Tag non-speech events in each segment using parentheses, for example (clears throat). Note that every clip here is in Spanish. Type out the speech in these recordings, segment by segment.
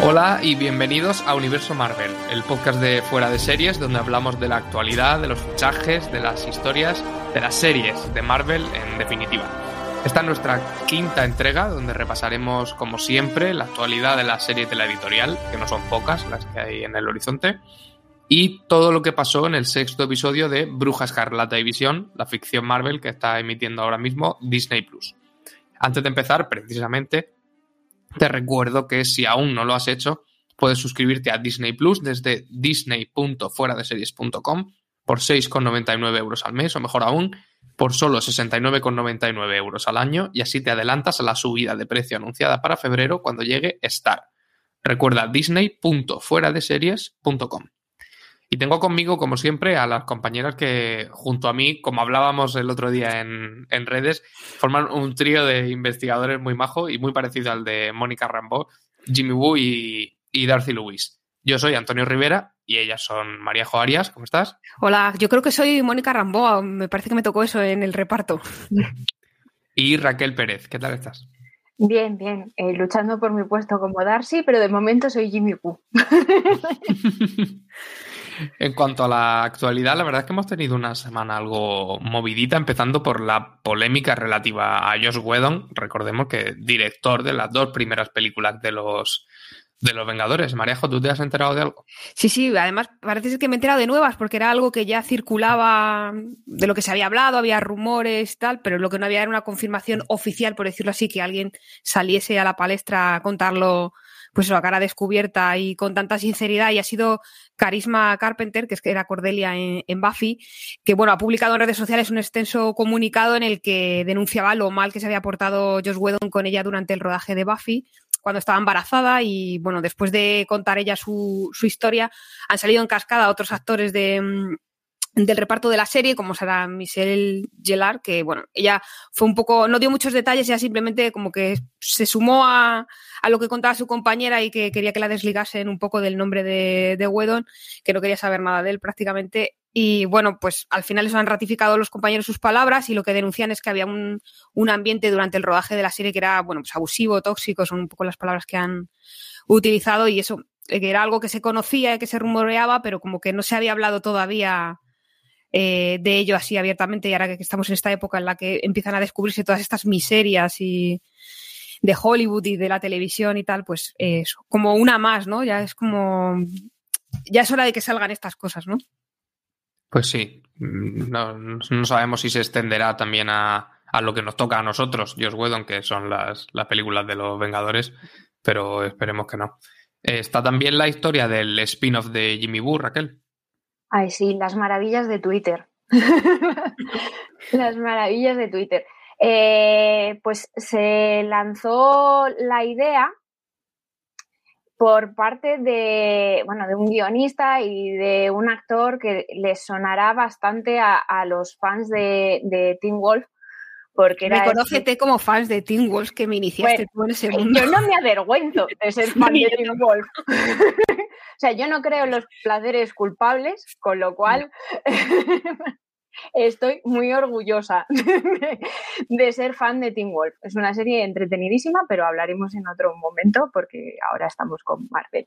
Hola y bienvenidos a Universo Marvel, el podcast de Fuera de Series donde hablamos de la actualidad, de los fichajes, de las historias, de las series de Marvel en definitiva. Esta es nuestra quinta entrega donde repasaremos como siempre la actualidad de la serie de la editorial, que no son pocas las que hay en el horizonte, y todo lo que pasó en el sexto episodio de Bruja Escarlata y Visión, la ficción Marvel que está emitiendo ahora mismo Disney Plus. Antes de empezar, precisamente, te recuerdo que si aún no lo has hecho, puedes suscribirte a Disney Plus desde disney.fueradeseries.com por 6,99 euros al mes, o mejor aún, por solo 69,99 euros al año, y así te adelantas a la subida de precio anunciada para febrero cuando llegue Star. Recuerda disney.fueradeseries.com. Y tengo conmigo, como siempre, a las compañeras que, junto a mí, como hablábamos el otro día en, redes, forman un trío de investigadores muy majo y muy parecido al de Mónica Rambo, Jimmy Woo y, Darcy Lewis. Yo soy Antonio Rivera y ellas son María Jo Arias. ¿Cómo estás? Hola, yo creo que soy Mónica Rambo. Me parece que me tocó eso en el reparto. Y Raquel Pérez. ¿Qué tal estás? Bien, bien. Eh, luchando por mi puesto como Darcy, pero de momento soy Jimmy Woo. (laughs) En cuanto a la actualidad, la verdad es que hemos tenido una semana algo movidita, empezando por la polémica relativa a Josh Whedon, recordemos que director de las dos primeras películas de los de los Vengadores. Marejo, ¿tú te has enterado de algo? Sí, sí, además parece ser que me he enterado de nuevas porque era algo que ya circulaba de lo que se había hablado, había rumores tal, pero lo que no había era una confirmación oficial, por decirlo así, que alguien saliese a la palestra a contarlo pues a cara descubierta y con tanta sinceridad y ha sido Carisma Carpenter, que es que era Cordelia en, Buffy, que bueno, ha publicado en redes sociales un extenso comunicado en el que denunciaba lo mal que se había portado Josh Whedon con ella durante el rodaje de Buffy cuando estaba embarazada y bueno, después de contar ella su, su historia, han salido en cascada otros actores de, mm, del reparto de la serie, como será Michelle Gellar, que bueno, ella fue un poco, no dio muchos detalles, ya simplemente como que se sumó a, a lo que contaba su compañera y que quería que la desligasen un poco del nombre de, de Wedon, que no quería saber nada de él prácticamente. Y bueno, pues al final eso han ratificado los compañeros sus palabras y lo que denuncian es que había un, un ambiente durante el rodaje de la serie que era, bueno, pues abusivo, tóxico, son un poco las palabras que han utilizado y eso, que era algo que se conocía, que se rumoreaba, pero como que no se había hablado todavía eh, de ello así abiertamente y ahora que estamos en esta época en la que empiezan a descubrirse todas estas miserias y de Hollywood y de la televisión y tal, pues eso, como una más, ¿no? Ya es como, ya es hora de que salgan estas cosas, ¿no? Pues sí, no, no sabemos si se extenderá también a, a, lo que nos toca a nosotros, Josh Whedon, que son las, las películas de los Vengadores, pero esperemos que no. Está también la historia del spin-off de Jimmy Woo, Raquel. Ay, sí, las maravillas de Twitter. (laughs) las maravillas de Twitter. Eh, pues se lanzó la idea por parte de, bueno, de un guionista y de un actor que les sonará bastante a, los fans de, de Teen Wolf, porque Reconócete como fans de Teen Wolf que me iniciaste tú en ese mundo. Yo no me avergüenzo de ser (laughs) fan de Teen Wolf. (laughs) o sea, yo no creo en los placeres culpables, con lo cual (laughs) estoy muy orgullosa de, ser fan de Teen Wolf. Es una serie entretenidísima, pero hablaremos en otro momento porque ahora estamos con Marvel.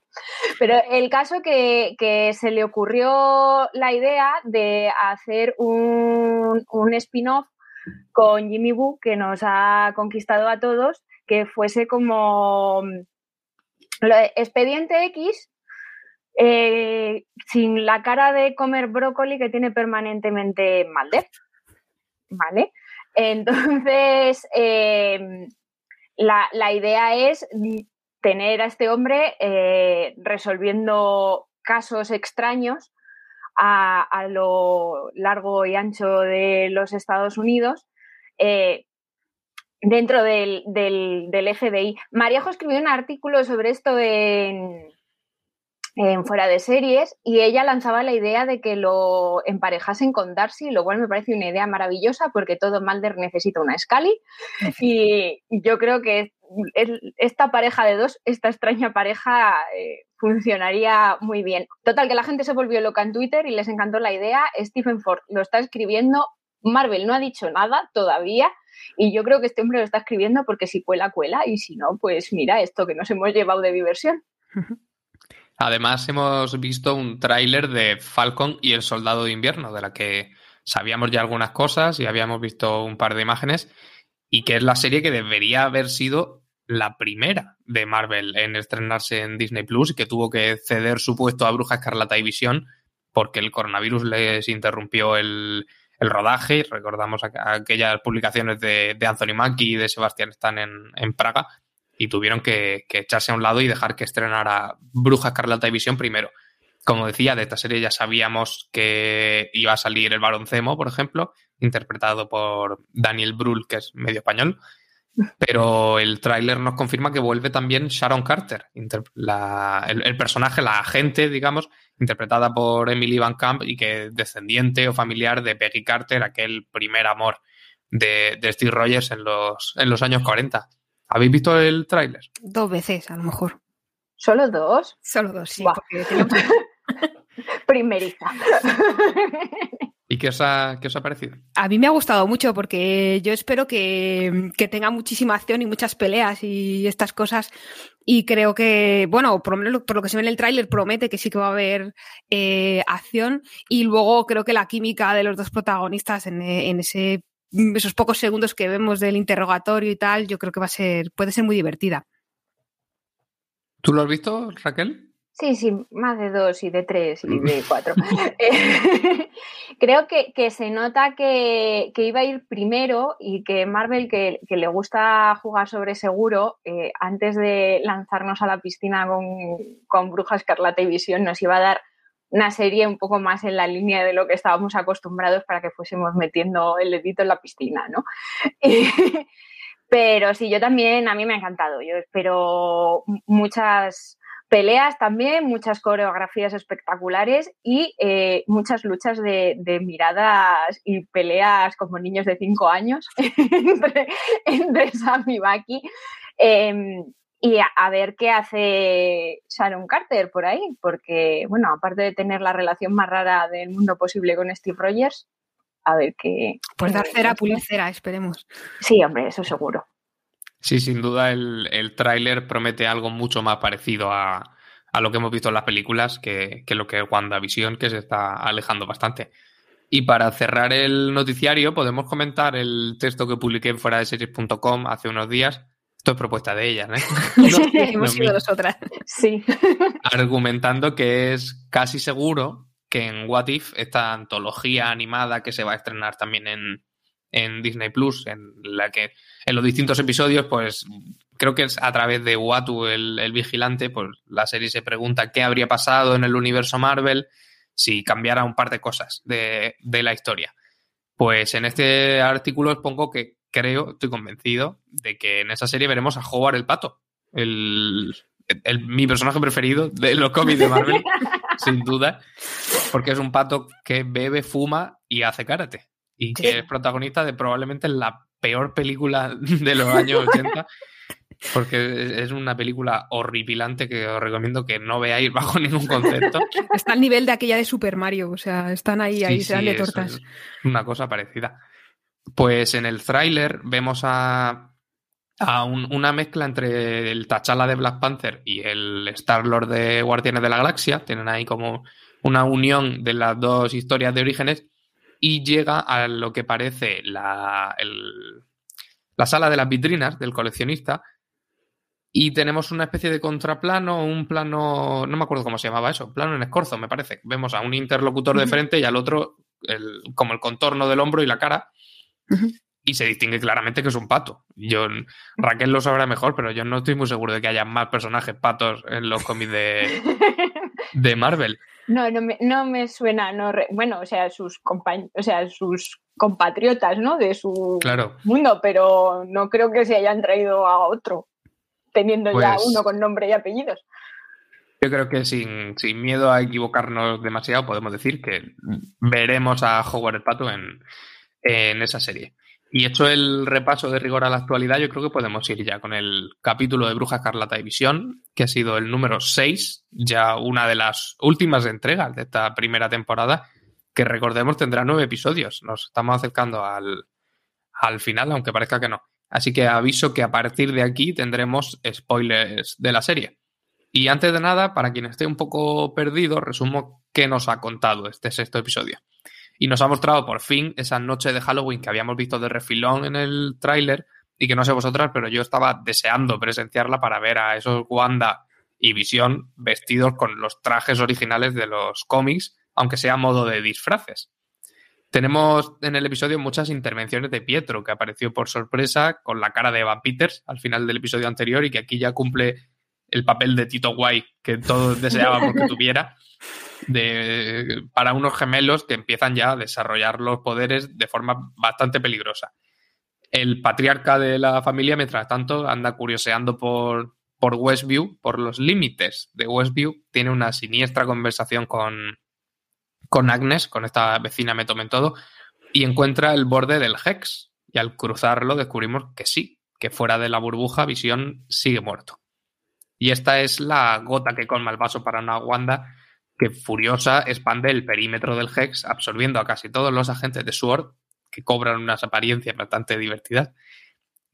Pero el caso que, que se le ocurrió la idea de hacer un, un spin-off con Jimmy Woo, que nos ha conquistado a todos, que fuese como mm, Expediente X, eh, sin la cara de comer brócoli que tiene permanentemente Maldev. ¿Vale? Entonces, (laughs) em, la, idea es tener a este hombre eh, resolviendo casos extraños a, lo largo y ancho de los Estados Unidos eh, dentro del, del, del, FBI. Maríajo escribió un artículo sobre esto en, en Fuera de Series y ella lanzaba la idea de que lo emparejasen con Darcy, lo cual me parece una idea maravillosa porque todo Mulder necesita una Scully y yo creo que esta pareja de dos, esta extraña pareja eh, funcionaría muy bien. Total, que la gente se volvió loca en Twitter y les encantó la idea. Stephen Ford lo está escribiendo, Marvel no ha dicho nada todavía y yo creo que este hombre lo está escribiendo porque si cuela, cuela y si no, pues mira esto que nos hemos llevado de diversión. (laughs) Además, hemos visto un tráiler de Falcon y el Soldado de Invierno, de la que sabíamos ya algunas cosas y habíamos visto un par de imágenes, y que es la serie que debería haber sido la primera de Marvel en estrenarse en Disney Plus y que tuvo que ceder su puesto a Bruja Escarlata y Visión porque el coronavirus les interrumpió el, rodaje. Recordamos aquellas publicaciones de, Anthony Mackie y de Sebastián Stan en Praga y tuvieron que, echarse a un lado y dejar que estrenara Bruja Escarlata y Visión primero. Como decía, de esta serie ya sabíamos que iba a salir el Baroncemo, por ejemplo, interpretado por Daniel Brühl, que es medio español. Pero el tráiler nos confirma que vuelve también Sharon Carter, el, personaje, la agente, digamos, interpretada por Emily Van Camp y que es descendiente o familiar de Peggy Carter, aquel primer amor de, Steve Rogers en los, en los años 40. ¿Habéis visto el tráiler? Dos veces, a lo mejor. ¿Solo dos? Solo dos, sí. (laughs) Primeriza. ¿Y qué os, ha, qué os, ha, parecido? A mí me ha gustado mucho porque yo espero que, tenga muchísima acción y muchas peleas y estas cosas. Y creo que, bueno, por lo, por lo que se ve en el tráiler, promete que sí que va a haber eh, acción. Y luego creo que la química de los dos protagonistas en, en ese esos pocos segundos que vemos del interrogatorio y tal, yo creo que va a ser, puede ser muy divertida. ¿Tú lo has visto, Raquel? Sí, sí, más de dos y de tres y de (laughs) cuatro. Eh, (laughs) creo que, se nota que, iba a ir primero y que Marvel, que, le gusta jugar sobre seguro, eh, antes de lanzarnos a la piscina con, con Bruja Escarlata y Visión, nos iba a dar una serie un poco más en la línea de lo que estábamos acostumbrados para que fuésemos metiendo el dedito en la piscina, ¿no? (laughs) pero sí, yo también, a mí me ha encantado. Yo espero muchas peleas también, muchas coreografías espectaculares y eh, muchas luchas de, miradas y peleas como niños de cinco años (laughs) entre, entre Sam y Bucky. Em, y a, ver qué hace Sharon Carter por ahí, porque, bueno, aparte de tener la relación más rara del mundo posible con Steve Rogers, a ver qué... Pues dar cera, pulir cera, esperemos. Sí, hombre, eso seguro. Sí, sin duda el, el tráiler promete algo mucho más parecido a, a, lo que hemos visto en las películas que, que lo que es WandaVision, que se está alejando bastante. Y para cerrar el noticiario, podemos comentar el texto que publiqué en fuera de series.com hace unos días, esto es propuesta de ellas, ¿eh? (laughs) hemos sido nosotras. Sí. Argumentando que es casi seguro que en What If, esta antología animada que se va a estrenar también en, Disney Plus, en la que en los distintos episodios, pues creo que es a través de Watu, el, el vigilante, pues la serie se pregunta qué habría pasado en el universo Marvel si cambiara un par de cosas de, de la historia. Pues en este artículo os pongo que creo, estoy convencido de que en esa serie veremos a Howard el Pato, el, mi personaje preferido de los cómics de Marvel, (laughs) sin duda, porque es un pato que bebe, fuma y hace karate. Y que es protagonista de probablemente la peor película (laughs) de los años 80, porque es una película horripilante que os recomiendo que no veáis bajo ningún concepto. Está al nivel de aquella de Super Mario, o sea, están ahí, ahí se dan de tortas. una cosa parecida. Pues en el tráiler vemos a, una mezcla entre el T'Challa de Black Panther y el Star-Lord de Guardianes de la Galaxia. Tienen ahí como una unión de las dos historias de orígenes y llega a lo que parece la, la sala de las vitrinas del coleccionista y tenemos una especie de contraplano, un plano, no me acuerdo cómo se llamaba eso, plano en escorzo, me parece. Vemos a un interlocutor de frente y al otro como el contorno del hombro y la cara y se distingue claramente que es un pato. Yo, Raquel lo sabrá mejor, pero yo no estoy muy seguro de que haya más personajes patos en los cómics de, (laughs) de Marvel. No, no me, no me suena, no bueno, o sea, sus o sea, sus compatriotas, ¿no? De su mundo, pero no creo que se hayan traído a otro, teniendo ya pues uno con nombre y apellidos. Yo creo que sin, sin, miedo a equivocarnos demasiado, podemos decir que veremos a Howard el Pato en, en esa serie. Y hecho el repaso de rigor a la actualidad, yo creo que podemos ir ya con el capítulo de Bruja Carlata y Visión, que ha sido el número 6, ya una de las últimas entregas de esta primera temporada, que recordemos tendrá nueve episodios. Nos estamos acercando al, al final, aunque parezca que no. Así que aviso que a partir de aquí tendremos spoilers de la serie. Y antes de nada, para quien esté un poco perdido, resumo qué nos ha contado este sexto episodio. Y nos ha mostrado por fin esa noche de Halloween que habíamos visto de refilón en el tráiler y que no sé vosotras, pero yo estaba deseando presenciarla para ver a esos Wanda y Visión vestidos con los trajes originales de los cómics, aunque sea modo de disfraces. Tenemos en el episodio muchas intervenciones de Pietro, que apareció por sorpresa con la cara de Evan Peters al final del episodio anterior y que aquí ya cumple el papel de Tito Guay que todos deseábamos (laughs) que tuviera, de, para unos gemelos que empiezan ya a desarrollar los poderes de forma bastante peligrosa. El patriarca de la familia, mientras tanto, anda curioseando por, por Westview, por los límites de Westview, tiene una siniestra conversación con, con Agnes, con esta vecina me tomen todo, y encuentra el borde del Hex. Y al cruzarlo descubrimos que sí, que fuera de la burbuja Visión sigue muerto. Y esta es la gota que colma el vaso para una Wanda que furiosa expande el perímetro del Hex, absorbiendo a casi todos los agentes de SWORD, que cobran unas apariencias bastante divertidas,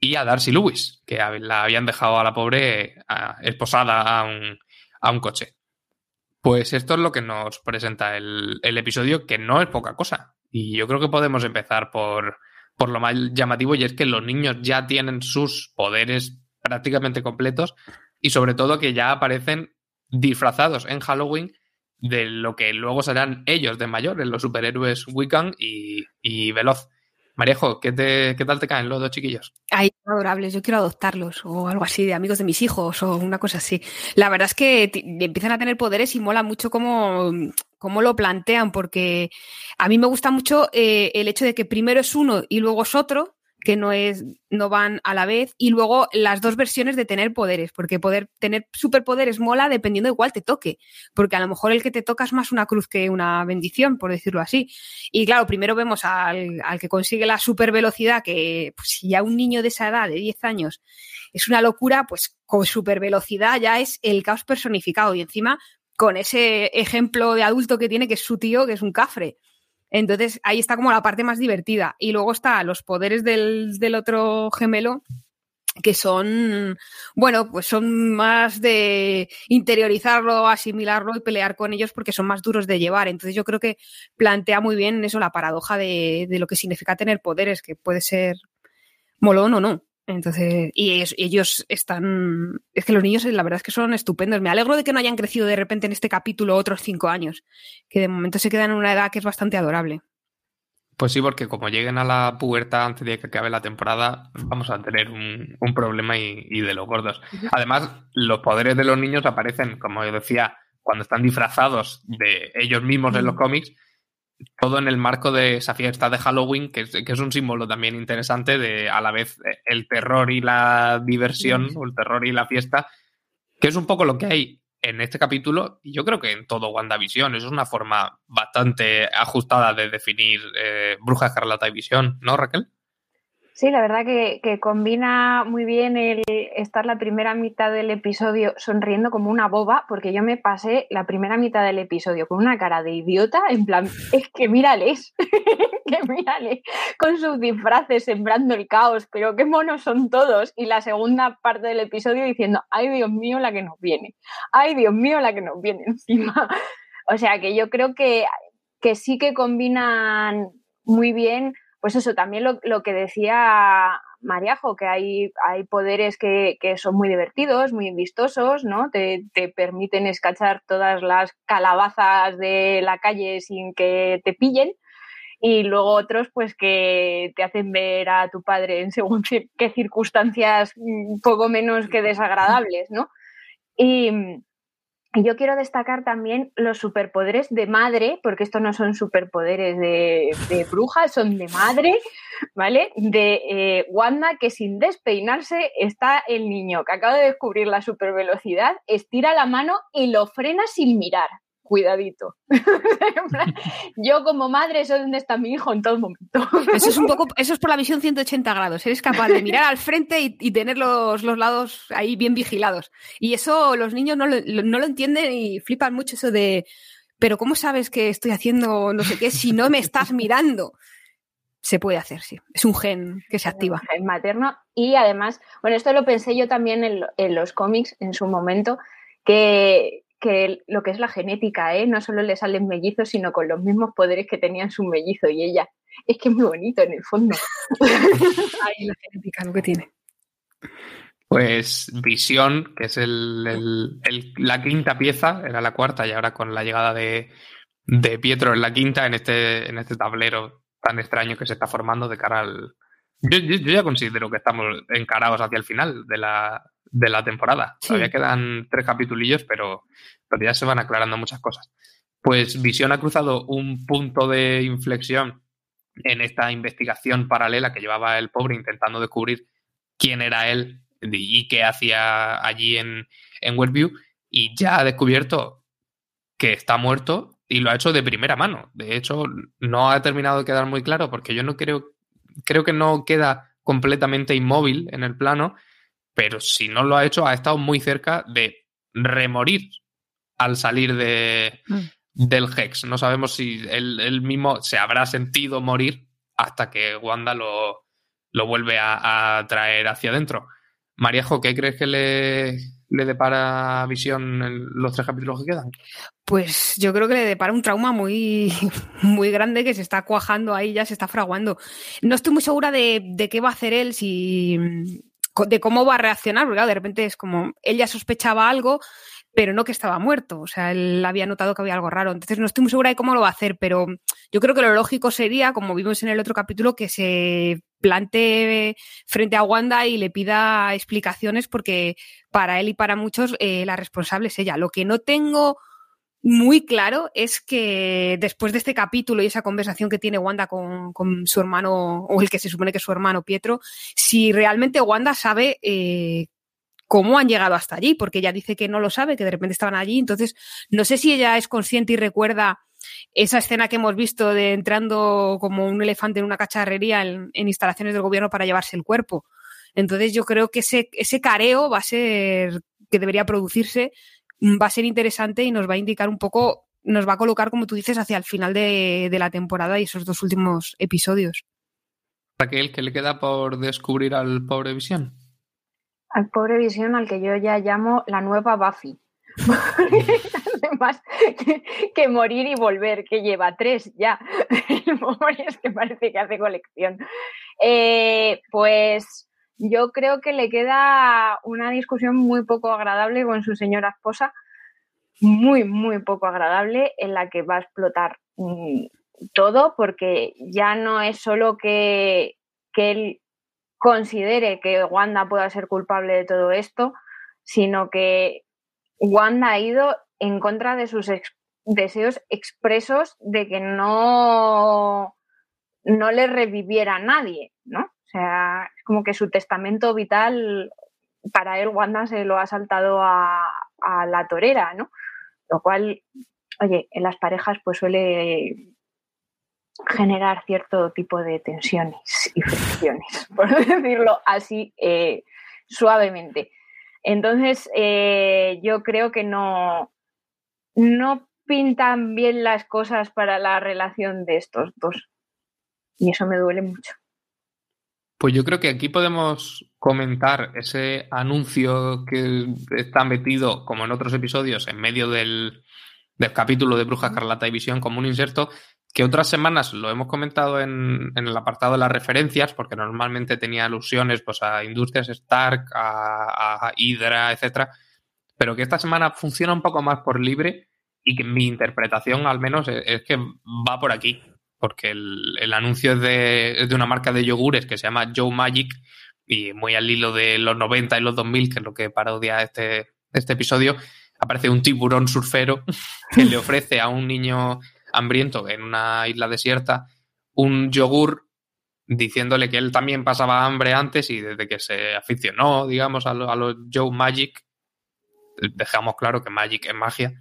y a Darcy Lewis, que la habían dejado a la pobre esposada a un, a un coche. Pues esto es lo que nos presenta el, episodio, que no es poca cosa. Y yo creo que podemos empezar por, por lo más llamativo, y es que los niños ya tienen sus poderes prácticamente completos y sobre todo que ya aparecen disfrazados en Halloween de lo que luego serán ellos de mayores, los superhéroes Wiccan y, y Veloz. Marejo, ¿qué, ¿qué tal te caen los dos chiquillos? Ay, adorables, yo quiero adoptarlos o algo así, de amigos de mis hijos o una cosa así. La verdad es que empiezan a tener poderes y mola mucho cómo, cómo lo plantean, porque a mí me gusta mucho eh, el hecho de que primero es uno y luego es otro, que no es no van a la vez y luego las dos versiones de tener poderes, porque poder tener superpoderes mola dependiendo de cuál te toque, porque a lo mejor el que te toca es más una cruz que una bendición, por decirlo así. Y claro, primero vemos al, que consigue la super velocidad, que pues, si ya un niño de esa edad, de 10 años, es una locura, pues con super velocidad ya es el caos personificado y encima con ese ejemplo de adulto que tiene, que es su tío, que es un cafre. Entonces ahí está como la parte más divertida. Y luego está los poderes del, del otro gemelo, que son, bueno, pues son más de interiorizarlo, asimilarlo y pelear con ellos porque son más duros de llevar. Entonces yo creo que plantea muy bien eso, la paradoja de, de lo que significa tener poderes, que puede ser molón o no. Entonces, y ellos, están. Es que los niños, la verdad es que son estupendos. Me alegro de que no hayan crecido de repente en este capítulo otros cinco años, que de momento se quedan en una edad que es bastante adorable. Pues sí, porque como lleguen a la pubertad antes de que acabe la temporada, vamos a tener un, problema y, de los gordos. Además, los poderes de los niños aparecen, como yo decía, cuando están disfrazados de ellos mismos en los cómics, todo en el marco de esa fiesta de Halloween, que es, un símbolo también interesante de a la vez eh, el terror y la diversión, o el terror y la fiesta, que es un poco lo que hay en este capítulo, y yo creo que en todo WandaVision. Es una forma bastante ajustada de definir eh, Bruja Escarlata y Visión, ¿no, Raquel? Sí, la verdad que, combina muy bien el estar la primera mitad del episodio sonriendo como una boba, porque yo me pasé la primera mitad del episodio con una cara de idiota, en plan, es que mírales, (laughs) que mírale, con sus disfraces sembrando el caos, pero qué monos son todos. Y la segunda parte del episodio diciendo, ay Dios mío la que nos viene, ay Dios mío la que nos viene encima. (laughs) O sea que yo creo que, que sí que combinan muy bien pues eso, también lo, que decía Mariajo, que hay, hay poderes que, son muy divertidos, muy vistosos, ¿no? Te, permiten escachar todas las calabazas de la calle sin que te pillen. Y luego otros, pues que te hacen ver a tu padre en según qué circunstancias mm, poco menos que desagradables, ¿no? Y, y yo quiero destacar también los superpoderes de madre, porque estos no son superpoderes de, de bruja, son de madre, ¿vale? De eh, Wanda, que sin despeinarse está el niño que acaba de descubrir la supervelocidad, estira la mano y lo frena sin mirar cuidadito. (laughs) (laughs) yo como madre sé dónde está mi hijo en todo momento. eso es un poco, eso es por la visión 180 grados. Eres capaz de (laughs) mirar al frente y, tener los, lados ahí bien vigilados. Y eso los niños no lo, no lo entienden y flipan mucho eso de, pero ¿cómo sabes que estoy haciendo no sé qué si no me estás mirando? Se puede hacer, sí. Es un gen que se activa. El materno. Y además, bueno, esto lo pensé yo también en los cómics en su momento, que, que lo que es la genética, ¿eh? no solo le salen mellizos, sino con los mismos poderes que tenían su mellizo y ella. Es que es muy bonito en el fondo. (laughs) Ahí la genética, lo que tiene. Pues Visión, que es el, la quinta pieza, era la cuarta, y ahora con la llegada de, de Pietro en la quinta, en este, en este tablero tan extraño que se está formando de cara al. Yo, ya considero que estamos encarados hacia el final de la, de la temporada. Todavía quedan tres capitulillos, pero, pero ya se van aclarando muchas cosas. Pues Visión ha cruzado un punto de inflexión en esta investigación paralela que llevaba el pobre intentando descubrir quién era él y qué hacía allí en, en Westview y ya ha descubierto que está muerto y lo ha hecho de primera mano. De hecho, no ha terminado de quedar muy claro porque yo no creo, creo que no queda completamente inmóvil en el plano, pero si no lo ha hecho, ha estado muy cerca de remorir al salir de, mm. del Hex. No sabemos si él, mismo se habrá sentido morir hasta que Wanda lo, lo vuelve a, a traer hacia adentro. Mariajo, ¿qué crees que le, le depara Visión en los tres capítulos que quedan? Pues yo creo que le depara un trauma muy, (laughs) muy grande que se está cuajando ahí, ya se está fraguando. No estoy muy segura de, de qué va a hacer él, si de cómo va a reaccionar, porque de repente es como, él ya sospechaba algo, pero no que estaba muerto. O sea, él había notado que había algo raro. Entonces no estoy muy segura de cómo lo va a hacer, pero yo creo que lo lógico sería, como vimos en el otro capítulo, que se plante frente a Wanda y le pida explicaciones porque para él y para muchos eh, la responsable es ella. Lo que no tengo muy claro es que después de este capítulo y esa conversación que tiene Wanda con, su hermano, o el que se supone que es su hermano Pietro, si realmente Wanda sabe eh, cómo han llegado hasta allí, porque ella dice que no lo sabe, que de repente estaban allí. Entonces, no sé si ella es consciente y recuerda esa escena que hemos visto de entrando como un elefante en una cacharrería en, instalaciones del gobierno para llevarse el cuerpo. Entonces yo creo que ese, ese careo va a ser, que debería producirse, va a ser interesante y nos va a indicar un poco, nos va a colocar, como tú dices, hacia el final de, de la temporada y esos dos últimos episodios. Raquel, ¿qué le queda por descubrir al pobre Visión? Al pobre Visión, al que yo ya llamo la nueva Buffy. (laughs) (laughs) Además, que, morir y volver, que lleva tres ya. (laughs) El pobre es que parece que hace colección. Eh, pues yo creo que le queda una discusión muy poco agradable con su señora esposa, muy, muy poco agradable, en la que va a explotar mm, todo, porque ya no es solo que, que él considere que Wanda pueda ser culpable de todo esto, sino que Wanda ha ido en contra de sus deseos expresos de que no, no le reviviera a nadie. O sea, es como que su testamento vital, para él Wanda se lo ha saltado a, a la torera, ¿no? Lo cual, oye, en las parejas pues suele generar cierto tipo de tensiones y fricciones, (laughs) por decirlo así eh, suavemente. Entonces, eh, yo creo que no, no pintan bien las cosas para la relación de estos dos. Y eso me duele mucho. Pues yo creo que aquí podemos comentar ese anuncio que está metido, como en otros episodios, en medio del, del capítulo de Bruja Carlata y Visión como un inserto, que otras semanas lo hemos comentado en, el apartado de las referencias, porque normalmente tenía alusiones pues, a Industrias Stark, a, Hydra, etcétera, pero que esta semana funciona un poco más por libre y que mi interpretación al menos es, que va por aquí, porque el, anuncio es de, una marca de yogures que se llama Joe Magic y muy al hilo de los 90 y los 2000, que es lo que parodia este, este episodio, aparece un tiburón surfero que le (laughs) ofrece a un niño hambriento en una isla desierta un yogur diciéndole que él también pasaba hambre antes y desde que se aficionó, digamos, a, los Joe Magic, dejamos claro que Magic es magia,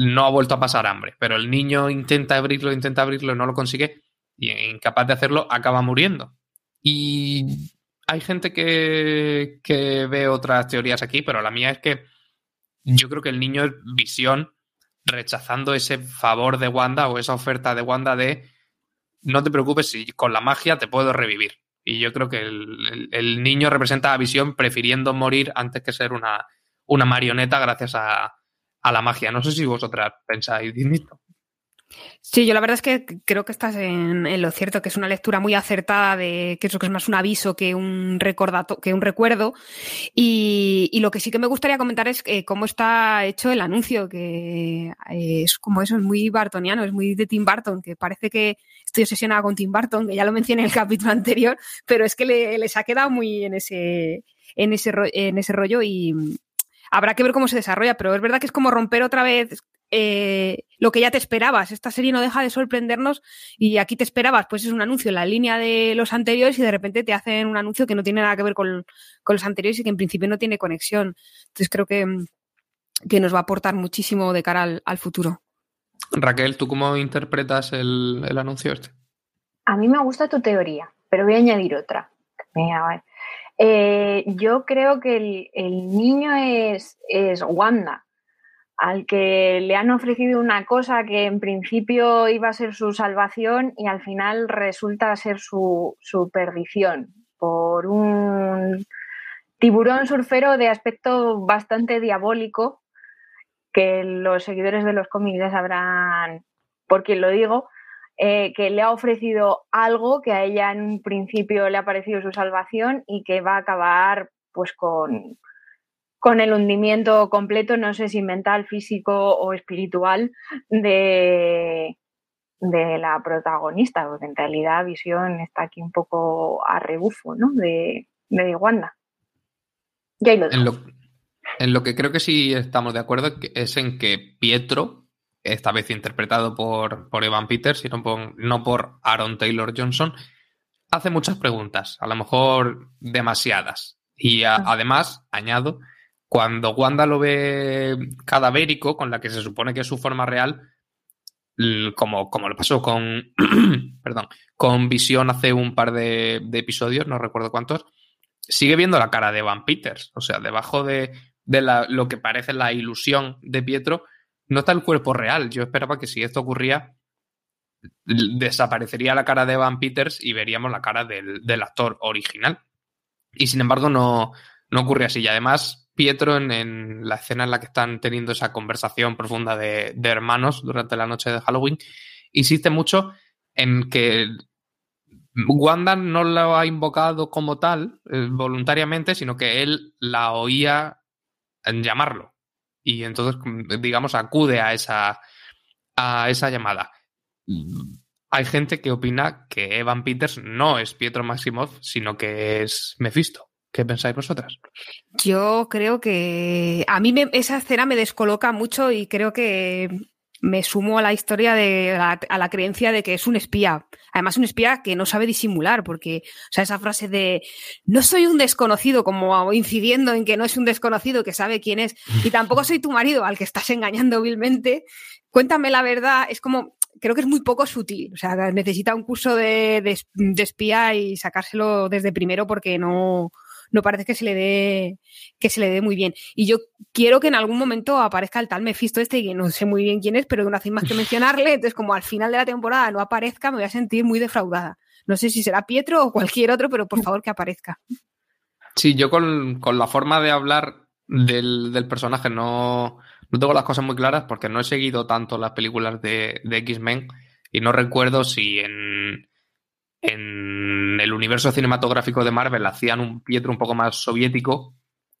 no ha vuelto a pasar hambre, pero el niño intenta abrirlo, intenta abrirlo, no lo consigue y incapaz de hacerlo acaba muriendo. Y hay gente que, ve otras teorías aquí, pero la mía es que yo creo que el niño es visión rechazando ese favor de Wanda o esa oferta de Wanda de no te preocupes si con la magia te puedo revivir. Y yo creo que el, niño representa a Visión prefiriendo morir antes que ser una, una marioneta gracias a, a la magia. No sé si vosotras pensáis distinto. Sí, yo la verdad es que creo que estás en, lo cierto, que es una lectura muy acertada de que eso que es más un aviso que un recordato, que un recuerdo. Y, lo que sí que me gustaría comentar es eh, cómo está hecho el anuncio, que es como eso, es muy bartoniano, es muy de Tim Burton, que parece que estoy obsesionada con Tim Burton, que ya lo mencioné en el (laughs) capítulo anterior, pero es que le, les ha quedado muy en ese, en ese, en ese rollo y, habrá que ver cómo se desarrolla, pero es verdad que es como romper otra vez eh, lo que ya te esperabas. Esta serie no deja de sorprendernos y aquí te esperabas, pues es un anuncio en la línea de los anteriores y de repente te hacen un anuncio que no tiene nada que ver con, los anteriores y que en principio no tiene conexión. Entonces creo que, que nos va a aportar muchísimo de cara al, futuro. Raquel, ¿tú cómo interpretas el, anuncio este? A mí me gusta tu teoría, pero voy a añadir otra. Eh, yo creo que el, niño es, es Wanda al que le han ofrecido una cosa que en principio iba a ser su salvación y al final resulta ser su, perdición por un tiburón surfero de aspecto bastante diabólico que los seguidores de los cómics ya sabrán por quién lo digo, eh, que le ha ofrecido algo que a ella en un principio le ha parecido su salvación y que va a acabar pues con, con el hundimiento completo, no sé si mental, físico o espiritual, de, de la protagonista, porque en realidad Visión está aquí un poco a rebufo ¿no? de, de Wanda. Ya lo en, lo, en lo que creo que sí estamos de acuerdo es en que Pietro, esta vez interpretado por, por Evan Peters y no por, no por Aaron Taylor Johnson, hace muchas preguntas, a lo mejor demasiadas. Y además, añado, cuando Wanda lo ve cadavérico, con la que se supone que es su forma real, como, como lo pasó con, (clears throat) perdón, con Visión hace un par de, episodios, no recuerdo cuántos, sigue viendo la cara de Van Peters. O sea, debajo de, lo que parece la ilusión de Pietro, no está el cuerpo real. Yo esperaba que si esto ocurría, desaparecería la cara de Van Peters y veríamos la cara del, actor original. Y sin embargo, no, no ocurre así. Y además, Pietro en, la escena en la que están teniendo esa conversación profunda de, hermanos durante la noche de Halloween, insiste mucho en que Wanda no lo ha invocado como tal eh, voluntariamente, sino que él la oía llamarlo. Y entonces, digamos, acude a esa, a esa llamada. Hay gente que opina que Evan Peters no es Pietro Maximoff, sino que es Mephisto. ¿Qué pensáis vosotras? Yo creo que a mí esa escena me descoloca mucho y creo que me sumo a la historia de a la creencia de que es un espía. Además, un espía que no sabe disimular, porque, o sea, esa frase de no soy un desconocido, como incidiendo en que no es un desconocido que sabe quién es, y (laughs) tampoco soy tu marido al que estás engañando vilmente. Cuéntame la verdad, es como, creo que es muy poco sutil. O sea, necesita un curso de, de espía y sacárselo desde primero porque no, no parece que se le dé que se le dé muy bien. Y yo quiero que en algún momento aparezca el tal Mephisto este, que no sé muy bien quién es, pero no hace más que mencionarle. Entonces, como al final de la temporada no aparezca, me voy a sentir muy defraudada. No sé si será Pietro o cualquier otro, pero por favor que aparezca. Sí, yo con, la forma de hablar del, personaje no, no, tengo las cosas muy claras porque no he seguido tanto las películas de, de X-Men y no recuerdo si en, en el universo cinematográfico de Marvel hacían un Pietro un poco más soviético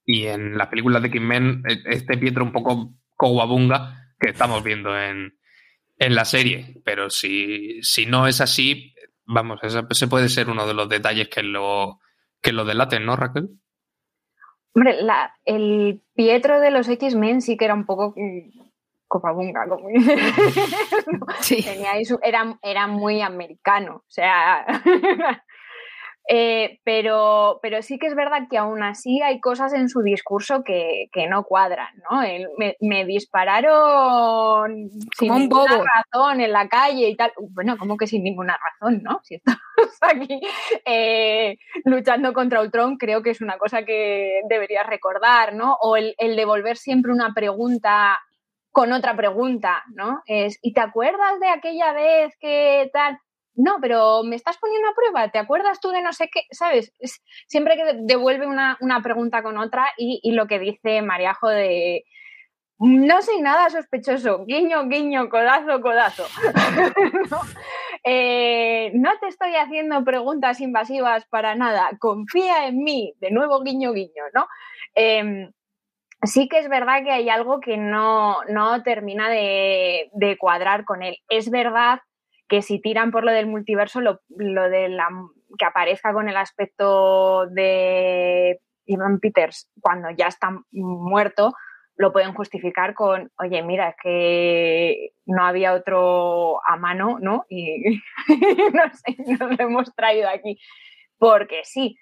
y en las películas de X-Men e, este Pietro un poco coguabunga que estamos viendo en, la serie. Pero si, si no es así, vamos, ese, puede ser uno de los detalles que lo, que lo delaten, ¿no, Raquel? Hombre, el Pietro de los X-Men sí que era un poco mm, Copabunga, como (laughs) sí. era, era muy americano, o sea, (laughs) eh, pero, pero sí que es verdad que aún así hay cosas en su discurso que, no cuadran, ¿no? me, dispararon sin ninguna razón en la calle y tal. Bueno, como que sin ninguna razón, ¿no? Si estamos (laughs) aquí eh, luchando contra Ultron, creo que es una cosa que deberías recordar, ¿no? O el, el devolver siempre una pregunta con otra pregunta, ¿no? Es, ¿y te acuerdas de aquella vez que tal? no, pero me estás poniendo a prueba, ¿te acuerdas tú de no sé qué? ¿Sabes? siempre que devuelve una, pregunta con otra y, lo que dice Mariajo de, no soy nada sospechoso, guiño, guiño, codazo, codazo. (laughs) Eh, no, te estoy haciendo preguntas invasivas para nada, confía en mí, de nuevo guiño, guiño, ¿no? Em, sí que es verdad que hay algo que no, termina de, cuadrar con él. Es verdad que si tiran por lo del multiverso, lo, de la, que aparezca con el aspecto de Ivan Peters cuando ya está muerto, lo pueden justificar con, oye, mira, es que no había otro a mano, ¿no? Y (laughs) no (laughs) nos lo hemos traído aquí. Porque sí,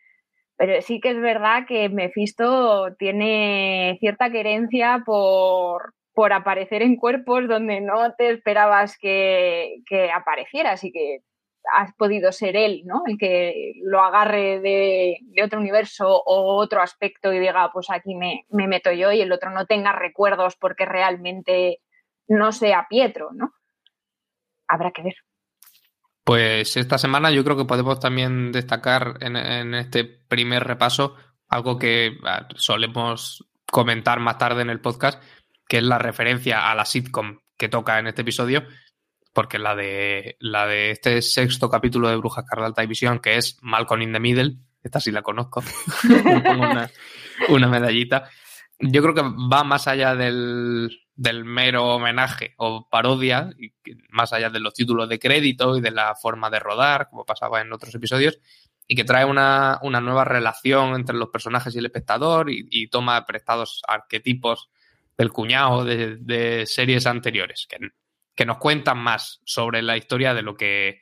pero sí que es verdad que Mephisto tiene cierta querencia por, por aparecer en cuerpos donde no te esperabas que, que aparecieras y que has podido ser él, ¿no? El que lo agarre de, otro universo o otro aspecto y diga, pues aquí me, me, meto yo y el otro no tenga recuerdos porque realmente no sea Pietro, ¿no? Habrá que ver. Pues esta semana yo creo que podemos también destacar en, en este primer repaso algo que ah, solemos comentar más tarde en el podcast, que es la referencia a la sitcom que toca en este episodio, porque la de, la de este sexto capítulo de Brujas Carlalta y Visión, que es Malcolm in the Middle, esta sí la conozco, (laughs) (laughs) una, una, medallita. Yo creo que va más allá del, del mero homenaje o parodia, más allá de los títulos de crédito y de la forma de rodar, como pasaba en otros episodios, y que trae una, una nueva relación entre los personajes y el espectador y, toma prestados arquetipos del cuñado de, series anteriores, que, que, nos cuentan más sobre la historia de lo que,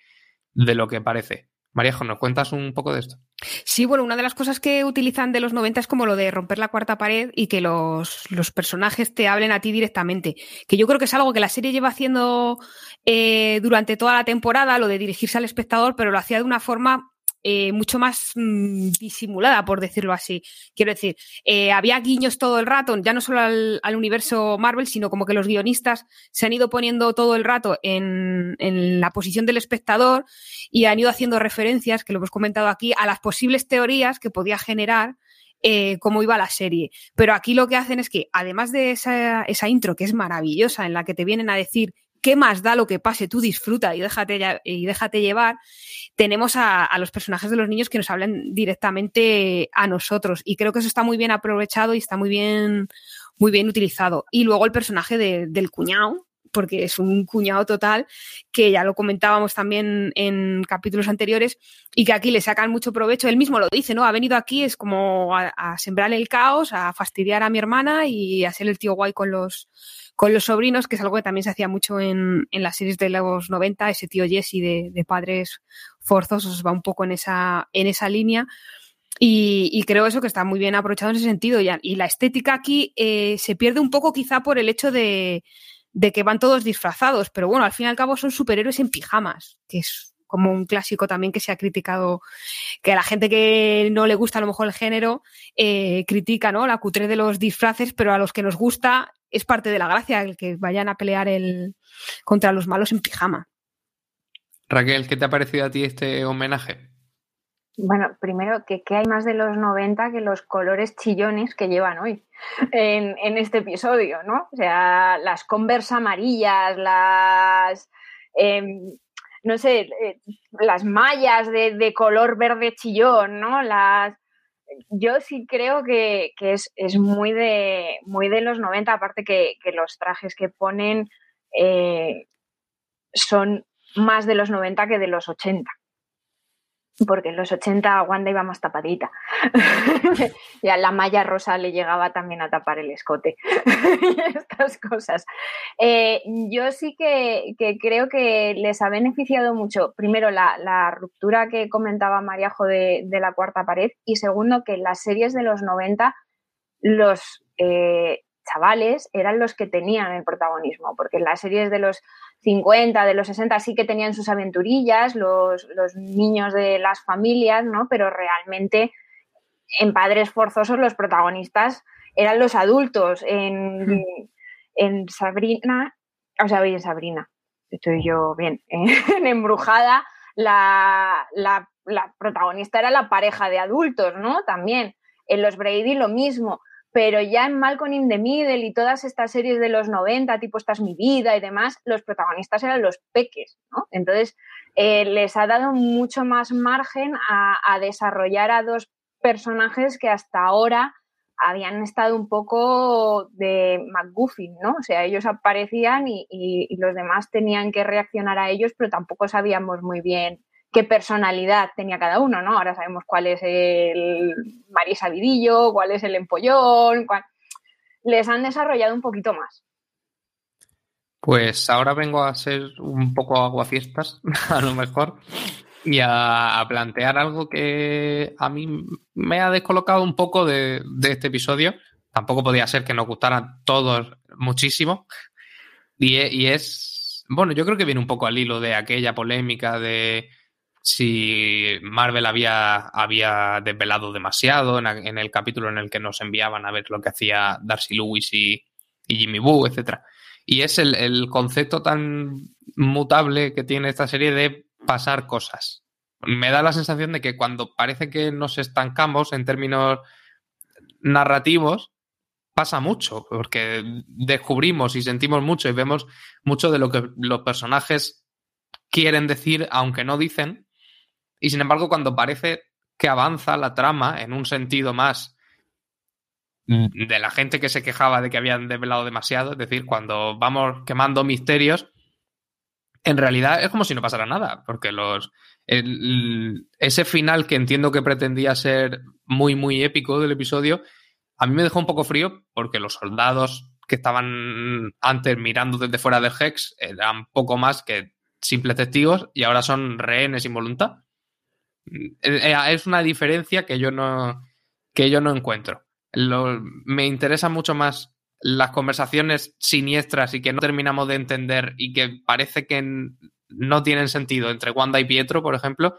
de lo que parece. Maríajo, ¿nos cuentas un poco de esto? Sí, bueno, una de las cosas que utilizan de los 90 es como lo de romper la cuarta pared y que los, los personajes te hablen a ti directamente. Que yo creo que es algo que la serie lleva haciendo eh, durante toda la temporada, lo de dirigirse al espectador, pero lo hacía de una forma eh, mucho más mm, disimulada, por decirlo así. Quiero decir, eh, había guiños todo el rato, ya no solo al, universo Marvel, sino como que los guionistas se han ido poniendo todo el rato en, la posición del espectador y han ido haciendo referencias, que lo hemos comentado aquí, a las posibles teorías que podía generar eh, cómo iba la serie. Pero aquí lo que hacen es que, además de esa, esa, intro que es maravillosa, en la que te vienen a decir qué más da lo que pase, tú disfruta y déjate, y déjate llevar, tenemos a, los personajes de los niños que nos hablan directamente a nosotros. Y creo que eso está muy bien aprovechado y está muy bien, muy bien utilizado. Y luego el personaje del cuñado, porque es un cuñado total, que ya lo comentábamos también en capítulos anteriores, y que aquí le sacan mucho provecho. Él mismo lo dice, ¿no? Ha venido aquí, es como a, a sembrar el caos, a fastidiar a mi hermana y a ser el tío guay con los, con los sobrinos, que es algo que también se hacía mucho en, en las series de los 90, ese tío Jesse de, padres forzosos va un poco en esa, en esa línea. Y, creo eso que está muy bien aprovechado en ese sentido. Y, y la estética aquí eh, se pierde un poco quizá por el hecho de, de que van todos disfrazados, pero bueno, al fin y al cabo son superhéroes en pijamas, que es como un clásico también que se ha criticado, que a la gente que no le gusta a lo mejor el género eh, critica ¿no? la cutre de los disfraces, pero a los que nos gusta es parte de la gracia el que vayan a pelear el, contra los malos en pijama. Raquel, ¿qué te ha parecido a ti este homenaje? Bueno, primero, que ¿qué hay más de los 90 que los colores chillones que llevan hoy en, en este episodio, ¿no? O sea, las Converse amarillas, las... Eh, no sé, eh, las mallas de, color verde chillón, ¿no? Las, yo sí creo que, es, muy, de, muy de los 90, aparte que, los trajes que ponen eh, son más de los 90 que de los 80 porque en los 80 Wanda iba más tapadita. (laughs) ya la malla rosa le llegaba también a tapar el escote (laughs) y estas cosas. Eh, yo sí que, creo que les ha beneficiado mucho, primero, la, ruptura que comentaba Mariajo de, de, la cuarta pared y segundo, que en las series de los 90 los eh, chavales eran los que tenían el protagonismo, porque en las series de los 50, de los 60 sí que tenían sus aventurillas, los, niños de las familias, ¿no? Pero realmente en Padres Forzosos los protagonistas eran los adultos. En, hmm. en Sabrina, o sea, en Sabrina, estoy yo bien, (laughs) en Embrujada la, la, la protagonista era la pareja de adultos, ¿no? También. En los Brady lo mismo pero ya en Malcolm in the Middle y todas estas series de los 90, tipo Esta es mi vida y demás, los protagonistas eran los peques, ¿no? Entonces, eh, les ha dado mucho más margen a, desarrollar a dos personajes que hasta ahora habían estado un poco de McGuffin, ¿no? O sea, ellos aparecían y, y, los demás tenían que reaccionar a ellos, pero tampoco sabíamos muy bien qué personalidad tenía cada uno, ¿no? Ahora sabemos cuál es el Marisa Vidillo, cuál es el Empollón, les han desarrollado un poquito más. Pues ahora vengo a ser un poco aguafiestas, (laughs) a lo mejor, y a, plantear algo que a mí me ha descolocado un poco de, este episodio. Tampoco podía ser que nos gustaran todos muchísimo. Y, y es, bueno, yo creo que viene un poco al hilo de aquella polémica de si Marvel había, había desvelado demasiado en, el capítulo en el que nos enviaban a ver lo que hacía Darcy Lewis y, Jimmy Woo, etc. Y es el, concepto tan mutable que tiene esta serie de pasar cosas. Me da la sensación de que cuando parece que nos estancamos en términos narrativos, pasa mucho, porque descubrimos y sentimos mucho y vemos mucho de lo que los personajes quieren decir, aunque no dicen, y sin embargo, cuando parece que avanza la trama en un sentido más de la gente que se quejaba de que habían desvelado demasiado, es decir, cuando vamos quemando misterios, en realidad es como si no pasara nada, porque los ese final que entiendo que pretendía ser muy, muy épico del episodio, a mí me dejó un poco frío porque los soldados que estaban antes mirando desde fuera del Hex eran poco más que simples testigos y ahora son rehenes sin voluntad. Eh, eh, es una diferencia que yo no, que yo no encuentro. me interesan mucho más las conversaciones siniestras y que no terminamos de entender y que parece que no tienen sentido entre Wanda y Pietro, por ejemplo,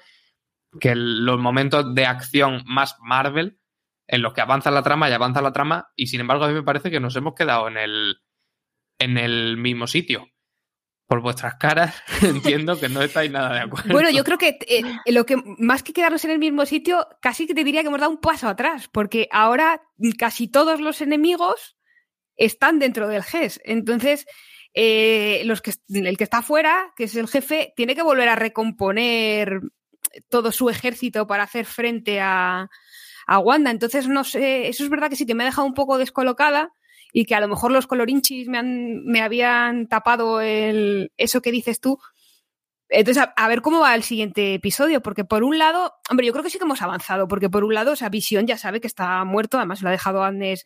que los momentos de acción más Marvel en los que avanza la trama y avanza la trama y sin embargo a mí me parece que nos hemos quedado en el, en el mismo sitio por vuestras caras (laughs) entiendo que no estáis nada de acuerdo. Bueno, yo creo que eh, lo que más que quedarnos en el mismo sitio, casi que te diría que hemos dado un paso atrás, porque ahora casi todos los enemigos están dentro del GES. Entonces, eh, el que está afuera, que es el jefe, tiene que volver a recomponer todo su ejército para hacer frente a, a Wanda. Entonces, no sé, eso es verdad que sí que me ha dejado un poco descolocada y que a lo mejor los colorinchis me, han, me habían tapado el, eso que dices tú. Entonces, a, ver cómo va el siguiente episodio, porque por un lado, hombre, yo creo que sí que hemos avanzado, porque por un lado, esa visión ya sabe que está muerto, además lo ha dejado Agnes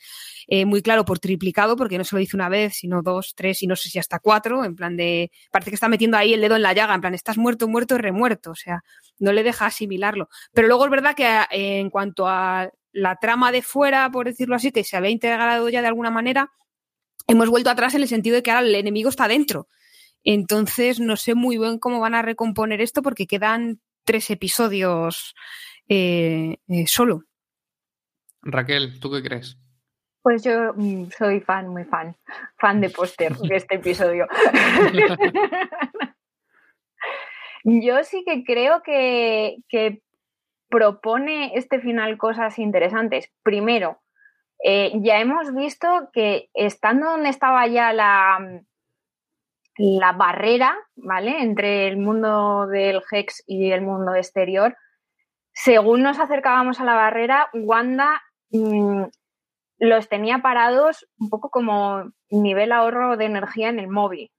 eh, muy claro por triplicado, porque no se lo dice una vez, sino dos, tres y no sé si hasta cuatro, en plan de, parece que está metiendo ahí el dedo en la llaga, en plan, estás muerto, muerto remuerto, o sea, no le deja asimilarlo. Pero luego es verdad que eh, en cuanto a la trama de fuera, por decirlo así, que se había integrado ya de alguna manera, hemos vuelto atrás en el sentido de que ahora el enemigo está dentro. Entonces, no sé muy bien cómo van a recomponer esto porque quedan tres episodios eh, eh, solo. Raquel, ¿tú qué crees? Pues yo mm, soy fan, muy fan, fan de póster de este episodio. (laughs) (laughs) yo sí que creo que, que propone este final cosas interesantes. Primero, eh, ya hemos visto que estando donde estaba ya la, la barrera, ¿vale? Entre el mundo del Hex y el mundo exterior, según nos acercábamos a la barrera, Wanda mm, los tenía parados un poco como nivel ahorro de energía en el móvil.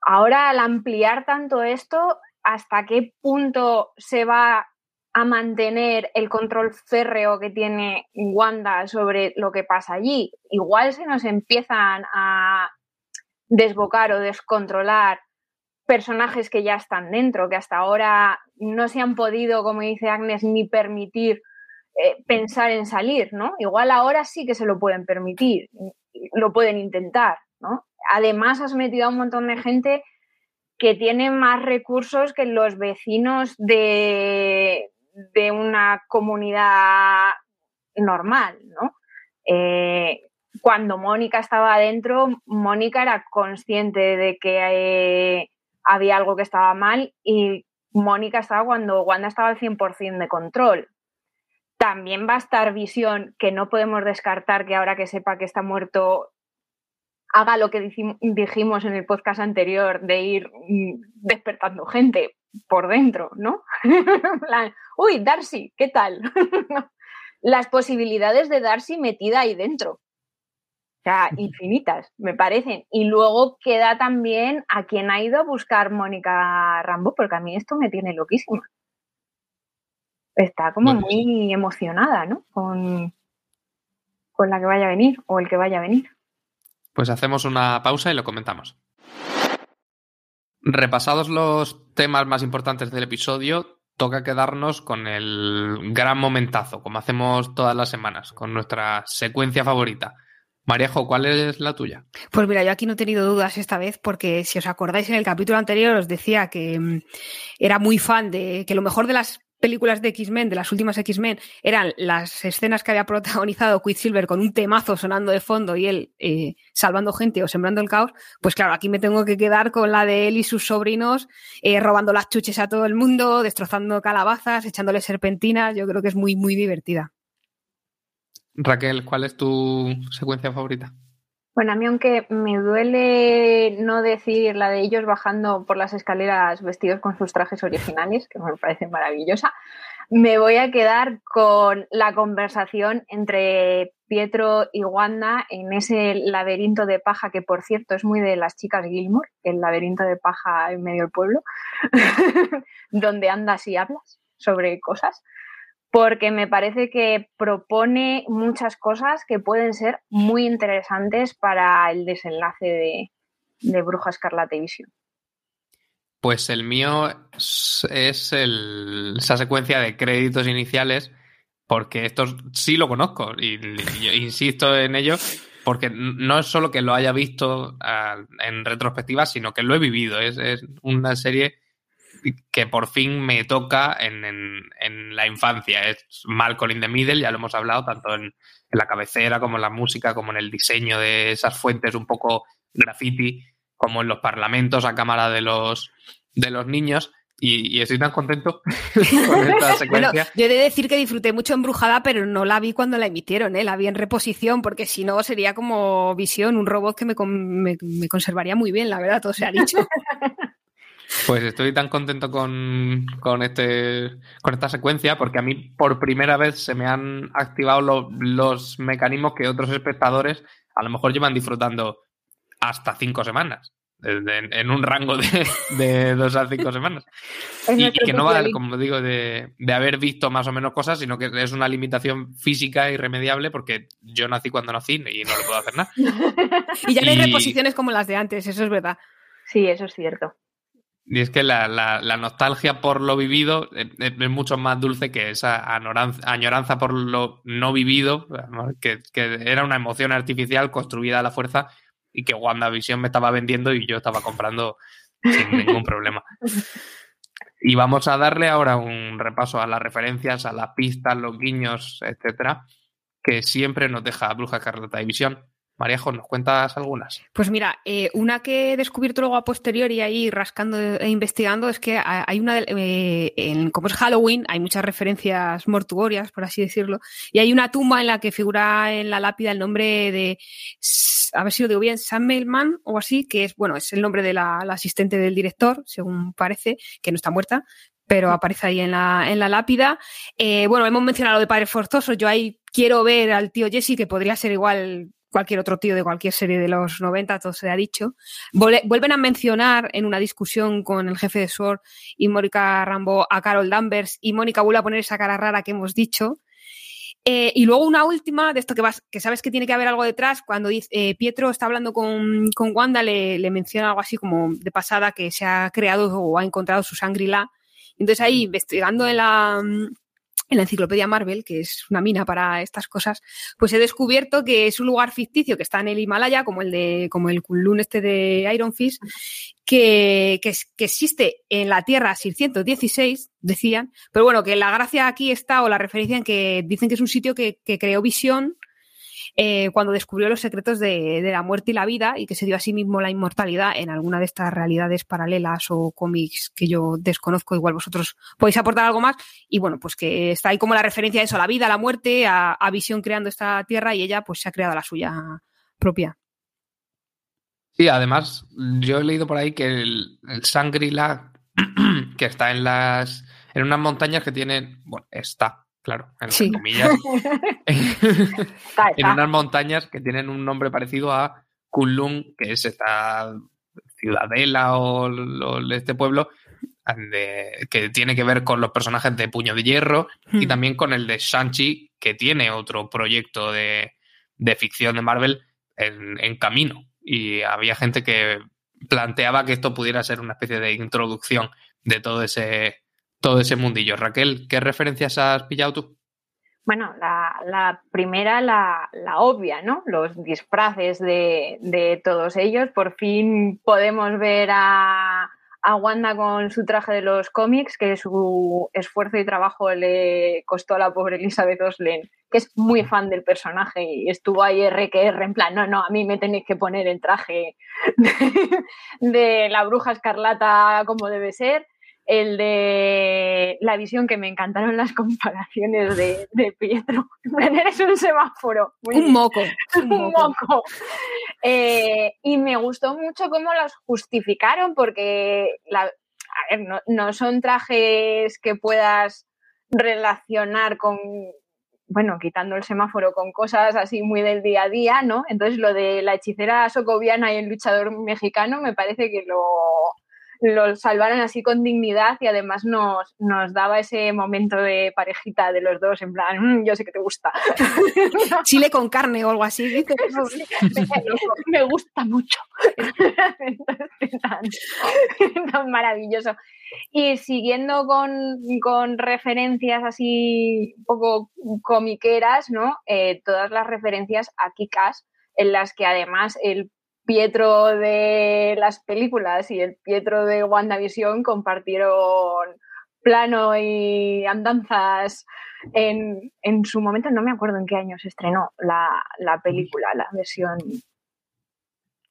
Ahora, al ampliar tanto esto, ¿hasta qué punto se va a mantener el control férreo que tiene Wanda sobre lo que pasa allí. Igual se nos empiezan a desbocar o descontrolar personajes que ya están dentro, que hasta ahora no se han podido, como dice Agnes, ni permitir eh, pensar en salir, ¿no? Igual ahora sí que se lo pueden permitir, lo pueden intentar, ¿no? Además has metido a un montón de gente que tiene más recursos que los vecinos de, de una comunidad normal, ¿no? Eh, cuando Mónica estaba adentro, Mónica era consciente de que eh, había algo que estaba mal y Mónica estaba cuando Wanda estaba al 100% de control. También va a estar Visión, que no podemos descartar que ahora que sepa que está muerto haga lo que dijimos en el podcast anterior de ir mm, despertando gente por dentro, ¿no? (laughs) Uy, Darcy, ¿qué tal? (laughs) Las posibilidades de Darcy metida ahí dentro. O sea, infinitas, me parecen. Y luego queda también a quien ha ido a buscar Mónica Rambo, porque a mí esto me tiene loquísima. Está como muy emocionada, ¿no? Con, con la que vaya a venir o el que vaya a venir. Pues hacemos una pausa y lo comentamos. Repasados los temas más importantes del episodio, toca quedarnos con el gran momentazo, como hacemos todas las semanas, con nuestra secuencia favorita. Maríajo, ¿cuál es la tuya? Pues mira, yo aquí no he tenido dudas esta vez porque si os acordáis en el capítulo anterior os decía que mm, era muy fan de que lo mejor de las películas de X-Men, de las últimas X-Men, eran las escenas que había protagonizado Quicksilver con un temazo sonando de fondo y él eh, salvando gente o sembrando el caos, pues claro, aquí me tengo que quedar con la de él y sus sobrinos eh, robando las chuches a todo el mundo, destrozando calabazas, echándole serpentinas, yo creo que es muy, muy divertida. Raquel, ¿cuál es tu secuencia favorita? Bueno, a mí aunque me duele no decir la de ellos bajando por las escaleras vestidos con sus trajes originales, que me parece maravillosa, me voy a quedar con la conversación entre Pietro y Wanda en ese laberinto de paja que, por cierto, es muy de las chicas Gilmore, el laberinto de paja en medio del pueblo, (laughs) donde andas y hablas sobre cosas porque me parece que propone muchas cosas que pueden ser muy interesantes para el desenlace de, Bruja Escarlata. Pues el mío es esa secuencia de créditos iniciales, porque esto sí lo conozco y, insisto en ello, porque no es solo que lo haya visto ah, en retrospectiva, sino que lo he vivido. es una serie que por fin me toca en, la infancia. Es Malcolm in the Middle, ya lo hemos hablado, tanto en, la cabecera como en la música, como en el diseño de esas fuentes un poco graffiti, como en los parlamentos a cámara de los, de los niños. Y, estoy tan contento (laughs) con esta secuencia. yo he de decir que disfruté mucho Embrujada, pero no la vi cuando la emitieron, ¿eh? la vi en reposición, porque si no sería como visión, un robot que me, me, me conservaría muy bien, la verdad, todo se ha dicho. (laughs) Pues estoy tan contento con, este, con esta secuencia porque a mí por primera vez se me han activado los mecanismos que otros espectadores a lo mejor llevan disfrutando hasta cinco semanas. En, un rango (laughs) de, dos a cinco semanas. (laughs) y, que no va, como digo, de, de, haber visto más o menos cosas, sino que es una limitación física irremediable porque yo nací cuando nací y no lo puedo hacer nada. (laughs) y ya no hay reposiciones como las de antes, eso es verdad. Sí, eso es cierto. Y es que la, la, nostalgia por lo vivido es, mucho más dulce que esa añoranza por lo no vivido, que, era una emoción artificial construida a la fuerza y que WandaVision me estaba vendiendo y yo estaba comprando sin (laughs) ningún problema. Y vamos a darle ahora un repaso a las referencias, a las pistas, los guiños, etcétera, que siempre nos deja Bruja Carlota y Visión. Maríajo, ¿nos cuentas algunas? Pues mira, eh, una que he descubierto luego a posteriori ahí rascando e investigando es que hay una, eh, en, como es Halloween, hay muchas referencias mortuorias, por así decirlo, y hay una tumba en la que figura en la lápida el nombre de, a ver si lo digo bien, Sam Mailman o así, que es, bueno, es el nombre de la, asistente del director, según parece, que no está muerta, pero aparece ahí en la, en la lápida. Eh, bueno, hemos mencionado lo de Padres Forzosos, yo ahí quiero ver al tío Jesse, que podría ser igual cualquier otro tío de cualquier serie de los 90, todo se ha dicho. Vuelven a mencionar en una discusión con el jefe de SWORD y Mónica Rambo a Carol Danvers y Mónica vuelve a poner esa cara rara que hemos dicho. Eh, y luego una última, de esto que, vas, que sabes que tiene que haber algo detrás, cuando dice, eh, Pietro está hablando con, con Wanda, le, le, menciona algo así como de pasada que se ha creado o ha encontrado su Shangri-La. Entonces ahí, investigando en la, en la enciclopedia Marvel, que es una mina para estas cosas, pues he descubierto que es un lugar ficticio que está en el Himalaya, como el de, como el Kunlun este de Iron Fist, que, que, existe en la Tierra 616, decían, pero bueno, que la gracia aquí está, o la referencia en que dicen que es un sitio que, creó visión eh, cuando descubrió los secretos de, la muerte y la vida y que se dio a sí mismo la inmortalidad en alguna de estas realidades paralelas o cómics que yo desconozco, igual vosotros podéis aportar algo más. Y bueno, pues que está ahí como la referencia a eso, a la vida, a la muerte, a, Visión creando esta tierra y ella pues se ha creado la suya propia. Sí, además, yo he leído por ahí que el, el Sangrila, (clears throat) que está en las en unas montañas que tienen, bueno, está, claro, (laughs) en comillas, en unas montañas que tienen un nombre parecido a Kunlun, que es esta ciudadela o, este pueblo que tiene que ver con los personajes de Puño de Hierro y hmm. también con el de Shang-Chi, que tiene otro proyecto de, ficción de Marvel en, en, camino. Y había gente que planteaba que esto pudiera ser una especie de introducción de todo ese todo ese mundillo. Raquel, ¿qué referencias has pillado tú? Bueno, la, primera, la, obvia, ¿no? Los disfraces de, todos ellos. Por fin podemos ver a, a, Wanda con su traje de los cómics, que su esfuerzo y trabajo le costó a la pobre Elizabeth Oslen, que es muy fan del personaje y estuvo ahí RQR en plan, no, no, a mí me tenéis que poner el traje de la bruja escarlata como debe ser el de la visión que me encantaron las (laughs) comparaciones de, Pietro. (laughs) Eres un semáforo. (laughs) un moco. Un moco. Eh, y me gustó mucho cómo los justificaron porque a ver, no, son trajes que puedas relacionar con, bueno, quitando el semáforo con cosas así muy del día a día, ¿no? Entonces lo de la hechicera socoviana y el luchador mexicano me parece que lo, lo salvaron así con dignidad y además nos, nos daba ese momento de parejita de los dos, en plan, mm, yo sé que te gusta. (laughs) Chile con carne o algo así. me gusta mucho. (laughs) tan, maravilloso. Y siguiendo con, con, referencias así un poco comiqueras, ¿no? Eh, todas las referencias a Kikas, en las que además el Pietro de las películas y el Pietro de WandaVision compartieron plano y andanzas en, su momento, no me acuerdo en qué año se estrenó la, película, la versión.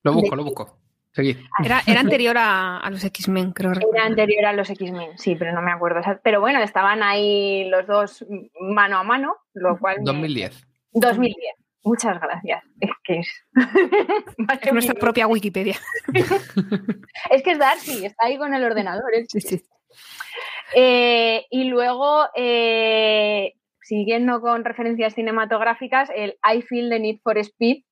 Lo busco, lo busco. Seguí. Era, anterior a, los X-Men, creo. Era anterior a los X-Men, sí, pero no me acuerdo. Pero bueno, estaban ahí los dos mano a mano, lo cual. 2010. 2010. Muchas gracias. Es que es. (laughs) nuestra propia Wikipedia. (laughs) es que es Darcy, está ahí con el ordenador. ¿eh? Sí, sí. Eh, y luego, eh, siguiendo con referencias cinematográficas, el I Feel the Need for Speed,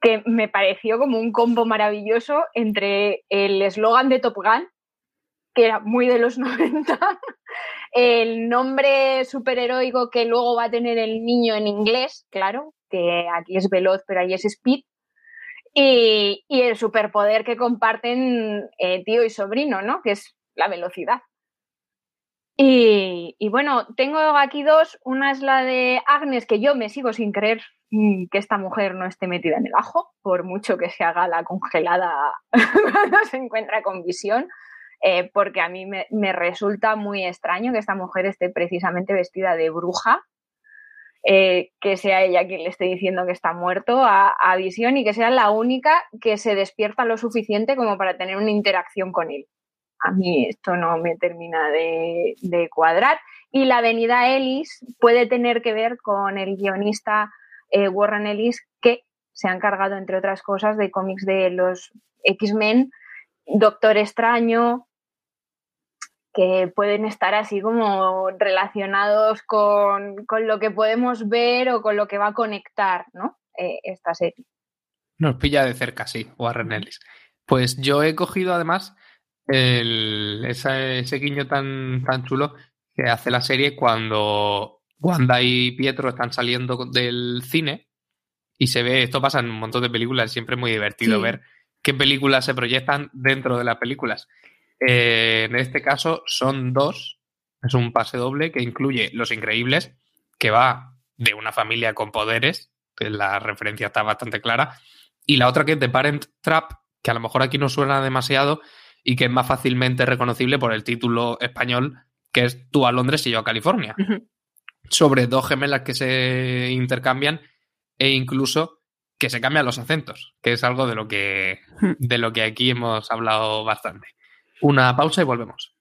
que me pareció como un combo maravilloso entre el eslogan de Top Gun, que era muy de los (laughs) 90, el nombre superheroico que luego va a tener el niño en inglés, claro, que aquí es veloz, pero ahí es speed. Y, el superpoder que comparten eh, tío y sobrino, ¿no? Que es la velocidad. Y, bueno, tengo aquí dos. Una es la de Agnes, que yo me sigo sin creer mm, que esta mujer no esté metida en el ajo, por mucho que se haga la congelada (laughs) cuando se encuentra con visión, eh, porque a mí me, me, resulta muy extraño que esta mujer esté precisamente vestida de bruja eh, que sea ella quien le esté diciendo que está muerto a, Visión y que sea la única que se despierta lo suficiente como para tener una interacción con él. A mí esto no me termina de, cuadrar. Y la avenida Ellis puede tener que ver con el guionista eh, Warren Ellis, que se ha encargado, entre otras cosas, de cómics de los X-Men, Doctor Extraño, que pueden estar así como relacionados con, lo que podemos ver o con lo que va a conectar ¿no? Eh, esta serie. Nos pilla de cerca, sí, Warren Ellis. Pues yo he cogido además el, ese, guiño tan, tan chulo que hace la serie cuando Wanda y Pietro están saliendo del cine y se ve, esto pasa en un montón de películas, siempre es muy divertido ver qué películas se proyectan dentro de las películas. Eh, en este caso son dos. Es un pase doble que incluye Los Increíbles, que va de una familia con poderes, que la referencia está bastante clara, y la otra que es The Parent Trap, que a lo mejor aquí no suena demasiado y que es más fácilmente reconocible por el título español, que es Tú a Londres y yo a California. Sobre dos gemelas que se intercambian e incluso que se cambian los acentos, que es algo de lo que, de lo que aquí hemos hablado bastante. Una pausa y volvemos.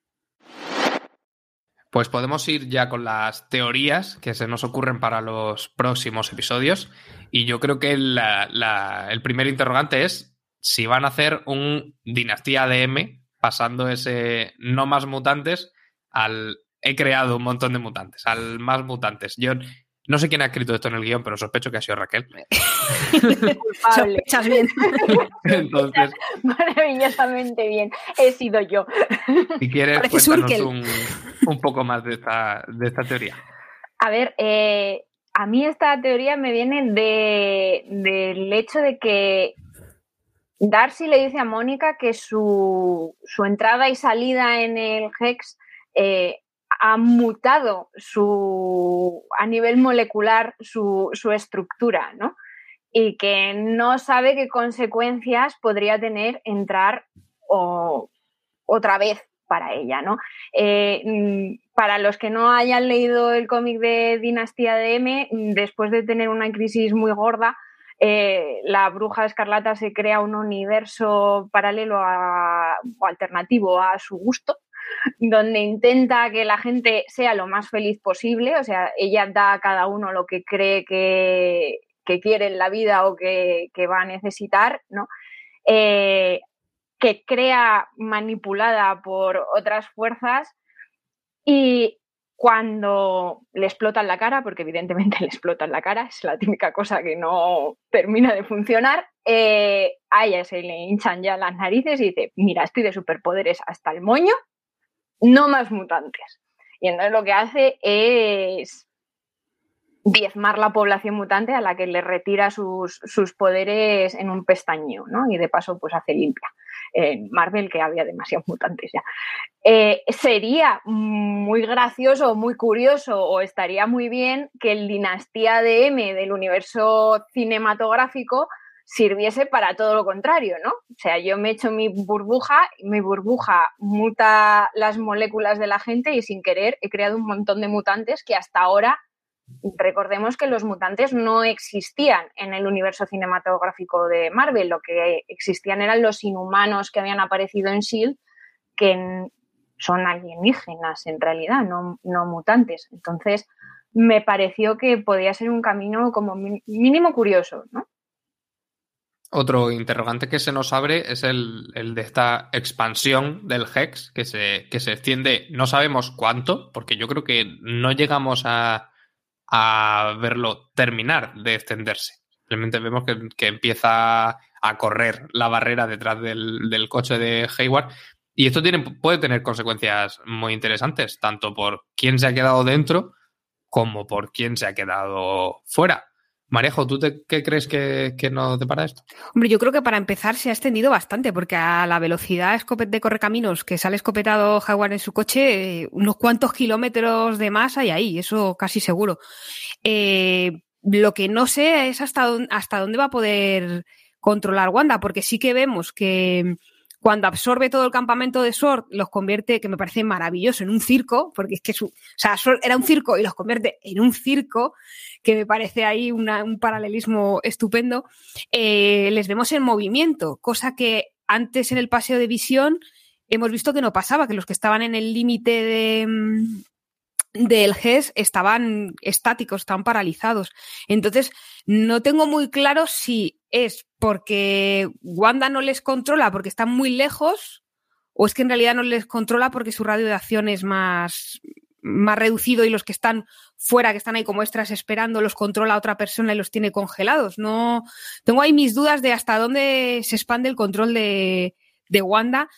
Pues podemos ir ya con las teorías que se nos ocurren para los próximos episodios. Y yo creo que el primer interrogante es si van a hacer un Dinastía de M pasando ese no más mutantes al he creado un montón de mutantes, al más mutantes. Yo no sé quién ha escrito esto en el guion, pero sospecho que ha sido Raquel. (laughs) Sospechas bien. Entonces, (laughs) Maravillosamente bien. He sido yo. si quieres, Parece cuéntanos un poco más de esta, de esta teoría. A ver, eh, a mí esta teoría me viene de, del hecho de que Darcy le dice a Mónica que su, su entrada y salida en el Hex eh, ha mutado su, a nivel molecular su, su estructura, ¿no? Y que no sabe qué consecuencias podría tener entrar o, otra vez para ella, ¿no? Eh, mm, para los que no hayan leído el cómic de Dinastía de M, mm, después de tener una crisis muy gorda, eh, la bruja escarlata se crea un universo paralelo o alternativo a su gusto, donde intenta que la gente sea lo más feliz posible, o sea, ella da a cada uno lo que cree que, que quiere en la vida o que, que va a necesitar, ¿no? Eh, que crea manipulada por otras fuerzas y cuando le explotan la cara, porque evidentemente (laughs) le explotan la cara, es la típica cosa que no termina de funcionar, eh, a ella se le hinchan ya las narices y dice, mira, estoy de superpoderes hasta el moño, no más mutantes. Y entonces lo que hace es diezmar la población mutante a la que le retira sus, sus poderes en un pestañeo, ¿no? Y de paso, pues hace limpia. En Marvel, que había demasiados mutantes ya. Eh, sería muy gracioso, muy curioso, o estaría muy bien que el Dinastía de M del universo cinematográfico sirviese para todo lo contrario, ¿no? O sea, yo me echo mi burbuja, mi burbuja muta las moléculas de la gente y sin querer he creado un montón de mutantes que hasta ahora recordemos que los mutantes no existían en el universo cinematográfico de Marvel, lo que existían eran los inhumanos que habían aparecido en Shield, que son alienígenas en realidad, no, no mutantes. Entonces, me pareció que podía ser un camino como mínimo curioso, ¿no? Otro interrogante que se nos abre es el, de esta expansión del Hex que se, extiende, no sabemos cuánto, porque yo creo que no llegamos a, verlo terminar de extenderse. Simplemente vemos que, empieza a correr la barrera detrás del, coche de Hayward. Y esto puede tener consecuencias muy interesantes, tanto por quién se ha quedado dentro como por quién se ha quedado fuera. Marejo, ¿tú te, qué crees que, que nos depara esto? Hombre, yo creo que para empezar se ha extendido bastante, porque a la velocidad de correcaminos que sale escopetado Jaguar en su coche, eh, unos cuantos kilómetros de más hay ahí, eso casi seguro. Eh, lo que no sé es hasta dónde va a poder controlar Wanda, porque sí que vemos que cuando absorbe todo el campamento de Sword, los convierte, que me parece maravilloso, en un circo, porque es que su, o sea, Sword era un circo y los convierte en un circo, que me parece ahí un paralelismo estupendo. Eh, les vemos en movimiento, cosa que antes en el paseo de visión hemos visto que no pasaba, que los que estaban en el límite de, del GES estaban estáticos, estaban paralizados. Entonces, no tengo muy claro si es porque Wanda no les controla porque están muy lejos o es que en realidad no les controla porque su radio de acción es más, más reducido y los que están fuera, que están ahí como extras esperando, los controla otra persona y los tiene congelados. No, tengo ahí mis dudas de hasta dónde se expande el control de, de Wanda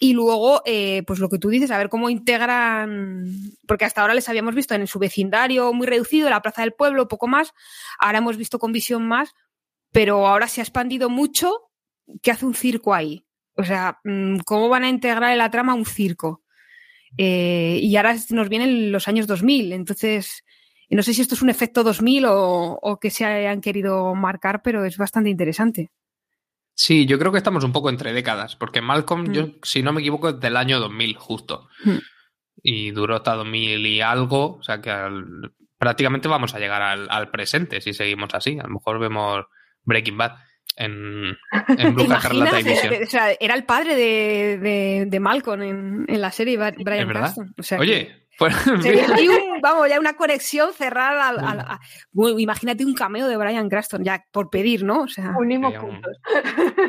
y luego, eh, pues lo que tú dices, a ver cómo integran, porque hasta ahora les habíamos visto en su vecindario muy reducido, la Plaza del Pueblo, poco más, ahora hemos visto con visión más, pero ahora se ha expandido mucho, ¿qué hace un circo ahí? O sea, ¿cómo van a integrar en la trama un circo? Eh, y ahora nos vienen los años 2000, entonces no sé si esto es un efecto 2000 o, o que se hayan querido marcar, pero es bastante interesante. Sí, yo creo que estamos un poco entre décadas, porque Malcolm, mm. yo, si no me equivoco, es del año 2000 justo. Mm. Y duró hasta 2000 y algo, o sea que al, prácticamente vamos a llegar al, presente si seguimos así. A lo mejor vemos Breaking Bad en, en Bruja Carlota O sea, era el padre de, de, Malcolm en, la serie Brian Cranston. Oye, pues, (laughs) vamos, ya una conexión cerrada al, imagínate un cameo de Brian Cranston, ya por pedir, ¿no? O sea, unimos puntos.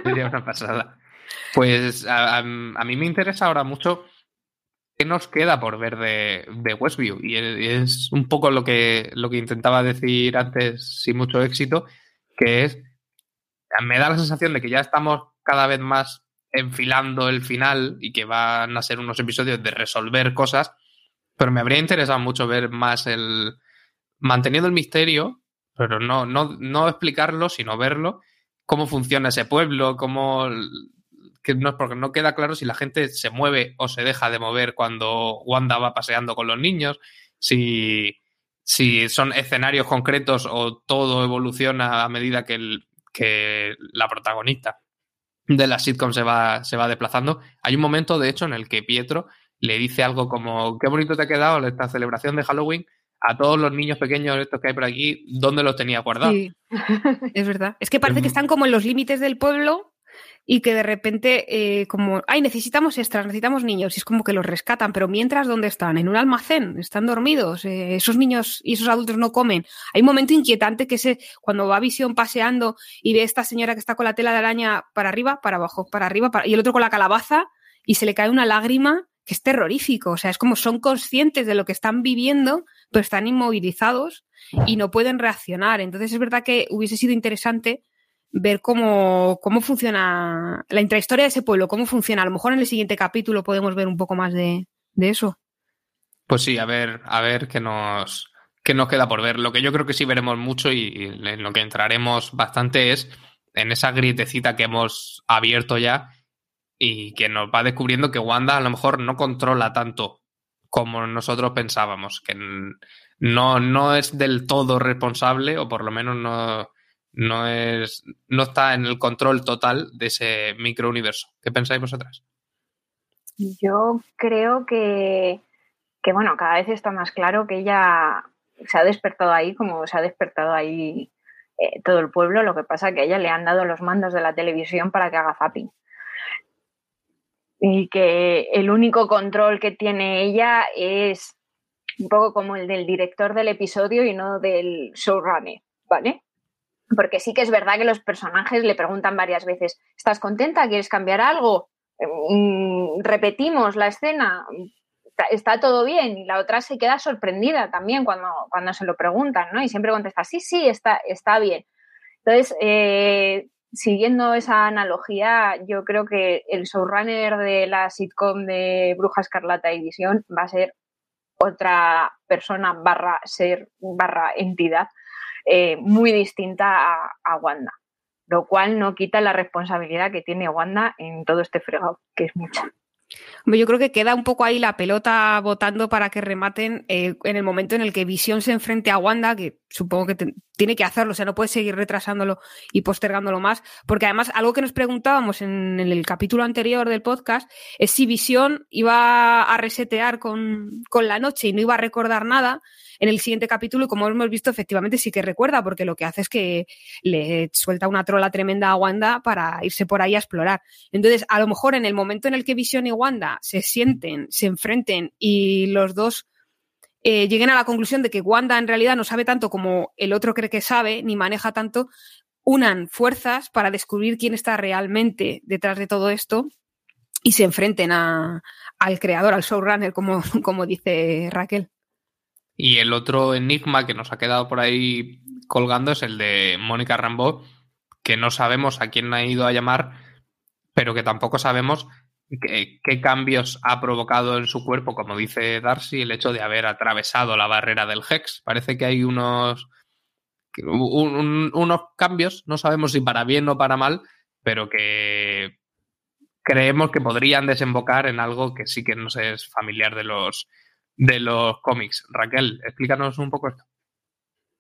Sería una pasada. Pues a, mí me interesa ahora mucho qué nos queda por ver de, de Westview. Y es un poco lo que, lo que intentaba decir antes, sin mucho éxito, que es, me da la sensación de que ya estamos cada vez más enfilando el final y que van a ser unos episodios de resolver cosas, pero me habría interesado mucho ver más el... manteniendo el misterio, pero no, no, no explicarlo, sino verlo, cómo funciona ese pueblo, cómo que no, porque no queda claro si la gente se mueve o se deja de mover cuando Wanda va paseando con los niños, si, si son escenarios concretos o todo evoluciona a medida que, el, que la protagonista de la sitcom se va, se va desplazando. Hay un momento, de hecho, en el que Pietro le dice algo como, qué bonito te ha quedado esta celebración de Halloween a todos los niños pequeños estos que hay por aquí, ¿dónde los tenía guardados? Sí, (laughs) es verdad. Es que parece que están como en los límites del pueblo y que de repente, eh, como, ay, necesitamos extras, necesitamos niños, y es como que los rescatan, pero mientras, ¿dónde están? En un almacén, están dormidos, eh, esos niños y esos adultos no comen. Hay un momento inquietante que es cuando va Visión paseando y ve a esta señora que está con la tela de araña para arriba, para abajo, para arriba, y el otro con la calabaza, y se le cae una lágrima que es terrorífico, o sea, es como son conscientes de lo que están viviendo, pero están inmovilizados y no pueden reaccionar. Entonces es verdad que hubiese sido interesante ver cómo, cómo funciona la intrahistoria de ese pueblo, cómo funciona. A lo mejor en el siguiente capítulo podemos ver un poco más de, eso. Pues sí, a ver, a ver qué nos, qué nos queda por ver. Lo que yo creo que sí veremos mucho y, en lo que entraremos bastante es en esa grietecita que hemos abierto ya y que nos va descubriendo que Wanda a lo mejor no controla tanto como nosotros pensábamos, que no, no es del todo responsable o por lo menos no, no es no está en el control total de ese microuniverso. ¿Qué pensáis vosotras? Yo creo que, que, bueno, cada vez está más claro que ella se ha despertado ahí como se ha despertado ahí eh, todo el pueblo. Lo que pasa que a ella le han dado los mandos de la televisión para que haga zapping. Y que el único control que tiene ella es un poco como el del director del episodio y no del showrunner, ¿vale? Porque sí que es verdad que los personajes le preguntan varias veces, ¿estás contenta? ¿Quieres cambiar algo? Mm, repetimos la escena, está todo bien y la otra se queda sorprendida también cuando, cuando se lo preguntan, ¿no? Y siempre contesta, sí, sí, está, está bien. Entonces, eh, siguiendo esa analogía, yo creo que el showrunner de la sitcom de Bruja Escarlata y Visión va a ser otra persona barra ser barra entidad eh, muy distinta a, Wanda, lo cual no quita la responsabilidad que tiene Wanda en todo este fregado, que es mucha. Yo creo que queda un poco ahí la pelota votando para que rematen eh, en el momento en el que Visión se enfrente a Wanda, que supongo que tiene que hacerlo, o sea, no puede seguir retrasándolo y postergándolo más, porque además algo que nos preguntábamos en, el capítulo anterior del podcast es si Visión iba a resetear con, con la noche y no iba a recordar nada, en el siguiente capítulo y como hemos visto, efectivamente sí que recuerda, porque lo que hace es que le suelta una trola tremenda a Wanda para irse por ahí a explorar. Entonces, a lo mejor en el momento en el que Vision y Wanda se sienten, se enfrenten y los dos eh, lleguen a la conclusión de que Wanda en realidad no sabe tanto como el otro cree que sabe, ni maneja tanto, unan fuerzas para descubrir quién está realmente detrás de todo esto y se enfrenten al creador, al showrunner, como (laughs) dice Raquel. Y el otro enigma que nos ha quedado por ahí colgando es el de Mónica Rambeau, que no sabemos a quién ha ido a llamar, pero que tampoco sabemos qué, cambios ha provocado en su cuerpo, como dice Darcy, el hecho de haber atravesado la barrera del Hex. Parece que hay unos, unos cambios, no sabemos si para bien o para mal, pero que creemos que podrían desembocar en algo que sí que nos es familiar de los de los cómics. Raquel, explícanos un poco esto.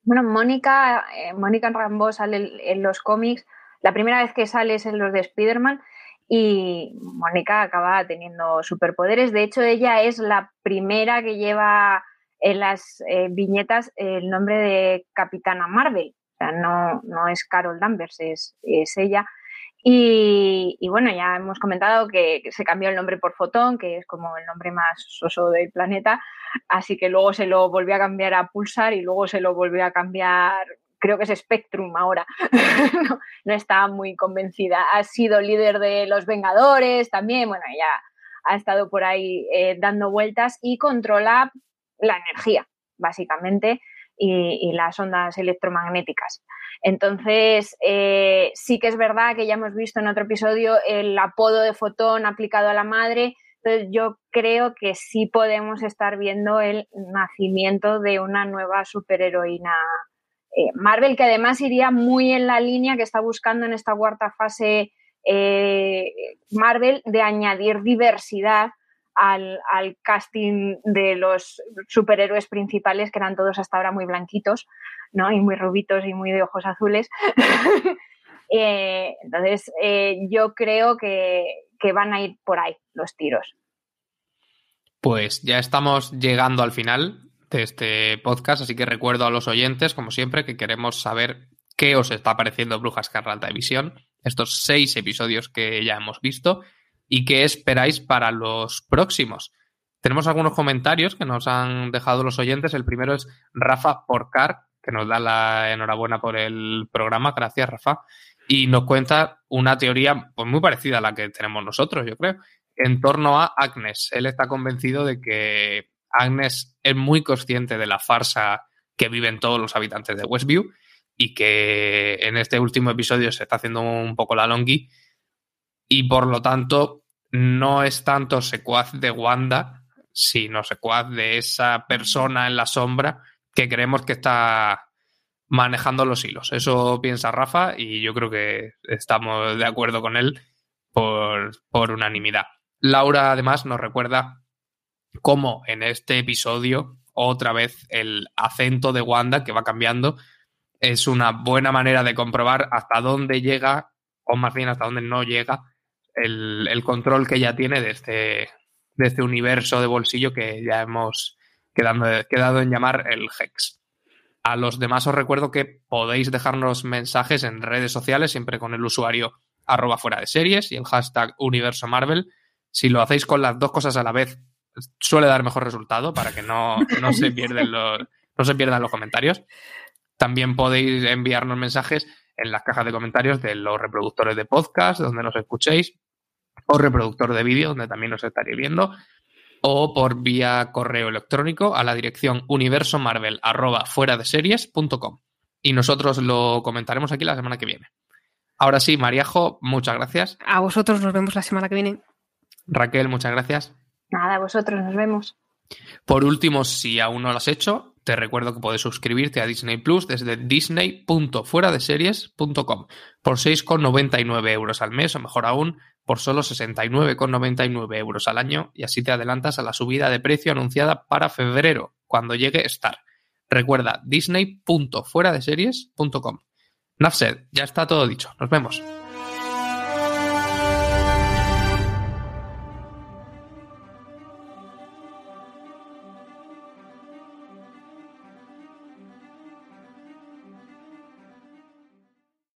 Bueno, Mónica, eh, Mónica Rambo sale en los cómics. La primera vez que sale es en los de Spider-Man y Mónica acaba teniendo superpoderes. De hecho, ella es la primera que lleva en las eh, viñetas el nombre de Capitana Marvel. O sea, no, no es Carol Danvers, es, es ella. Y, bueno, ya hemos comentado que, se cambió el nombre por Fotón, que es como el nombre más soso del planeta, así que luego se lo volvió a cambiar a Pulsar y luego se lo volvió a cambiar, creo que es Spectrum ahora. (laughs) no, no está muy convencida. Ha sido líder de los Vengadores también, bueno, ya ha estado por ahí eh, dando vueltas y controla la energía, básicamente, y, las ondas electromagnéticas. Entonces, eh, sí que es verdad que ya hemos visto en otro episodio el apodo de fotón aplicado a la madre. Entonces, yo creo que sí podemos estar viendo el nacimiento de una nueva superheroína eh, Marvel, que además iría muy en la línea que está buscando en esta cuarta fase eh, Marvel de añadir diversidad al, casting de los superhéroes principales, que eran todos hasta ahora muy blanquitos, ¿no? Y muy rubitos y muy de ojos azules. (laughs) Eh, entonces, eh, yo creo que, que van a ir por ahí los tiros. Pues ya estamos llegando al final de este podcast, así que recuerdo a los oyentes, como siempre, que queremos saber qué os está pareciendo Brujas Escarlata de Visión, estos seis episodios que ya hemos visto y qué esperáis para los próximos. Tenemos algunos comentarios que nos han dejado los oyentes. El primero es Rafa Porcar, que nos da la enhorabuena por el programa. Gracias, Rafa. Y nos cuenta una teoría pues, muy parecida a la que tenemos nosotros, yo creo, en torno a Agnes. Él está convencido de que Agnes es muy consciente de la farsa que viven todos los habitantes de Westview y que en este último episodio se está haciendo un poco la longi y por lo tanto no es tanto secuaz de Wanda, sino secuaz de esa persona en la sombra que creemos que está manejando los hilos. Eso piensa Rafa y yo creo que estamos de acuerdo con él por, unanimidad. Laura además nos recuerda cómo en este episodio otra vez el acento de Wanda que va cambiando es una buena manera de comprobar hasta dónde llega, o más bien hasta dónde no llega, el, control que ya tiene de este, de este universo de bolsillo que ya hemos quedado, quedado en llamar el Hex. A los demás os recuerdo que podéis dejarnos mensajes en redes sociales, siempre con el usuario arroba fuera de series y el hashtag universo Marvel. Si lo hacéis con las dos cosas a la vez, suele dar mejor resultado para que no, no se, pierden los, no se pierdan los comentarios. También podéis enviarnos mensajes en las cajas de comentarios de los reproductores de podcast, donde nos escuchéis, o reproductor de vídeo, donde también nos estaréis viendo, o por vía correo electrónico a la dirección universomarvel fuera de series.com. Y nosotros lo comentaremos aquí la semana que viene. Ahora sí, Mariajo, muchas gracias. A vosotros nos vemos la semana que viene. Raquel, muchas gracias. Nada, a vosotros nos vemos. Por último, si aún no lo has hecho, te recuerdo que puedes suscribirte a Disney Plus desde disney.fueradeseries.com por 6,99 euros al mes o mejor aún por solo 69,99 euros al año y así te adelantas a la subida de precio anunciada para febrero cuando llegue Star. Recuerda disney.fueradeseries.com. Nafsed, ya está todo dicho. Nos vemos.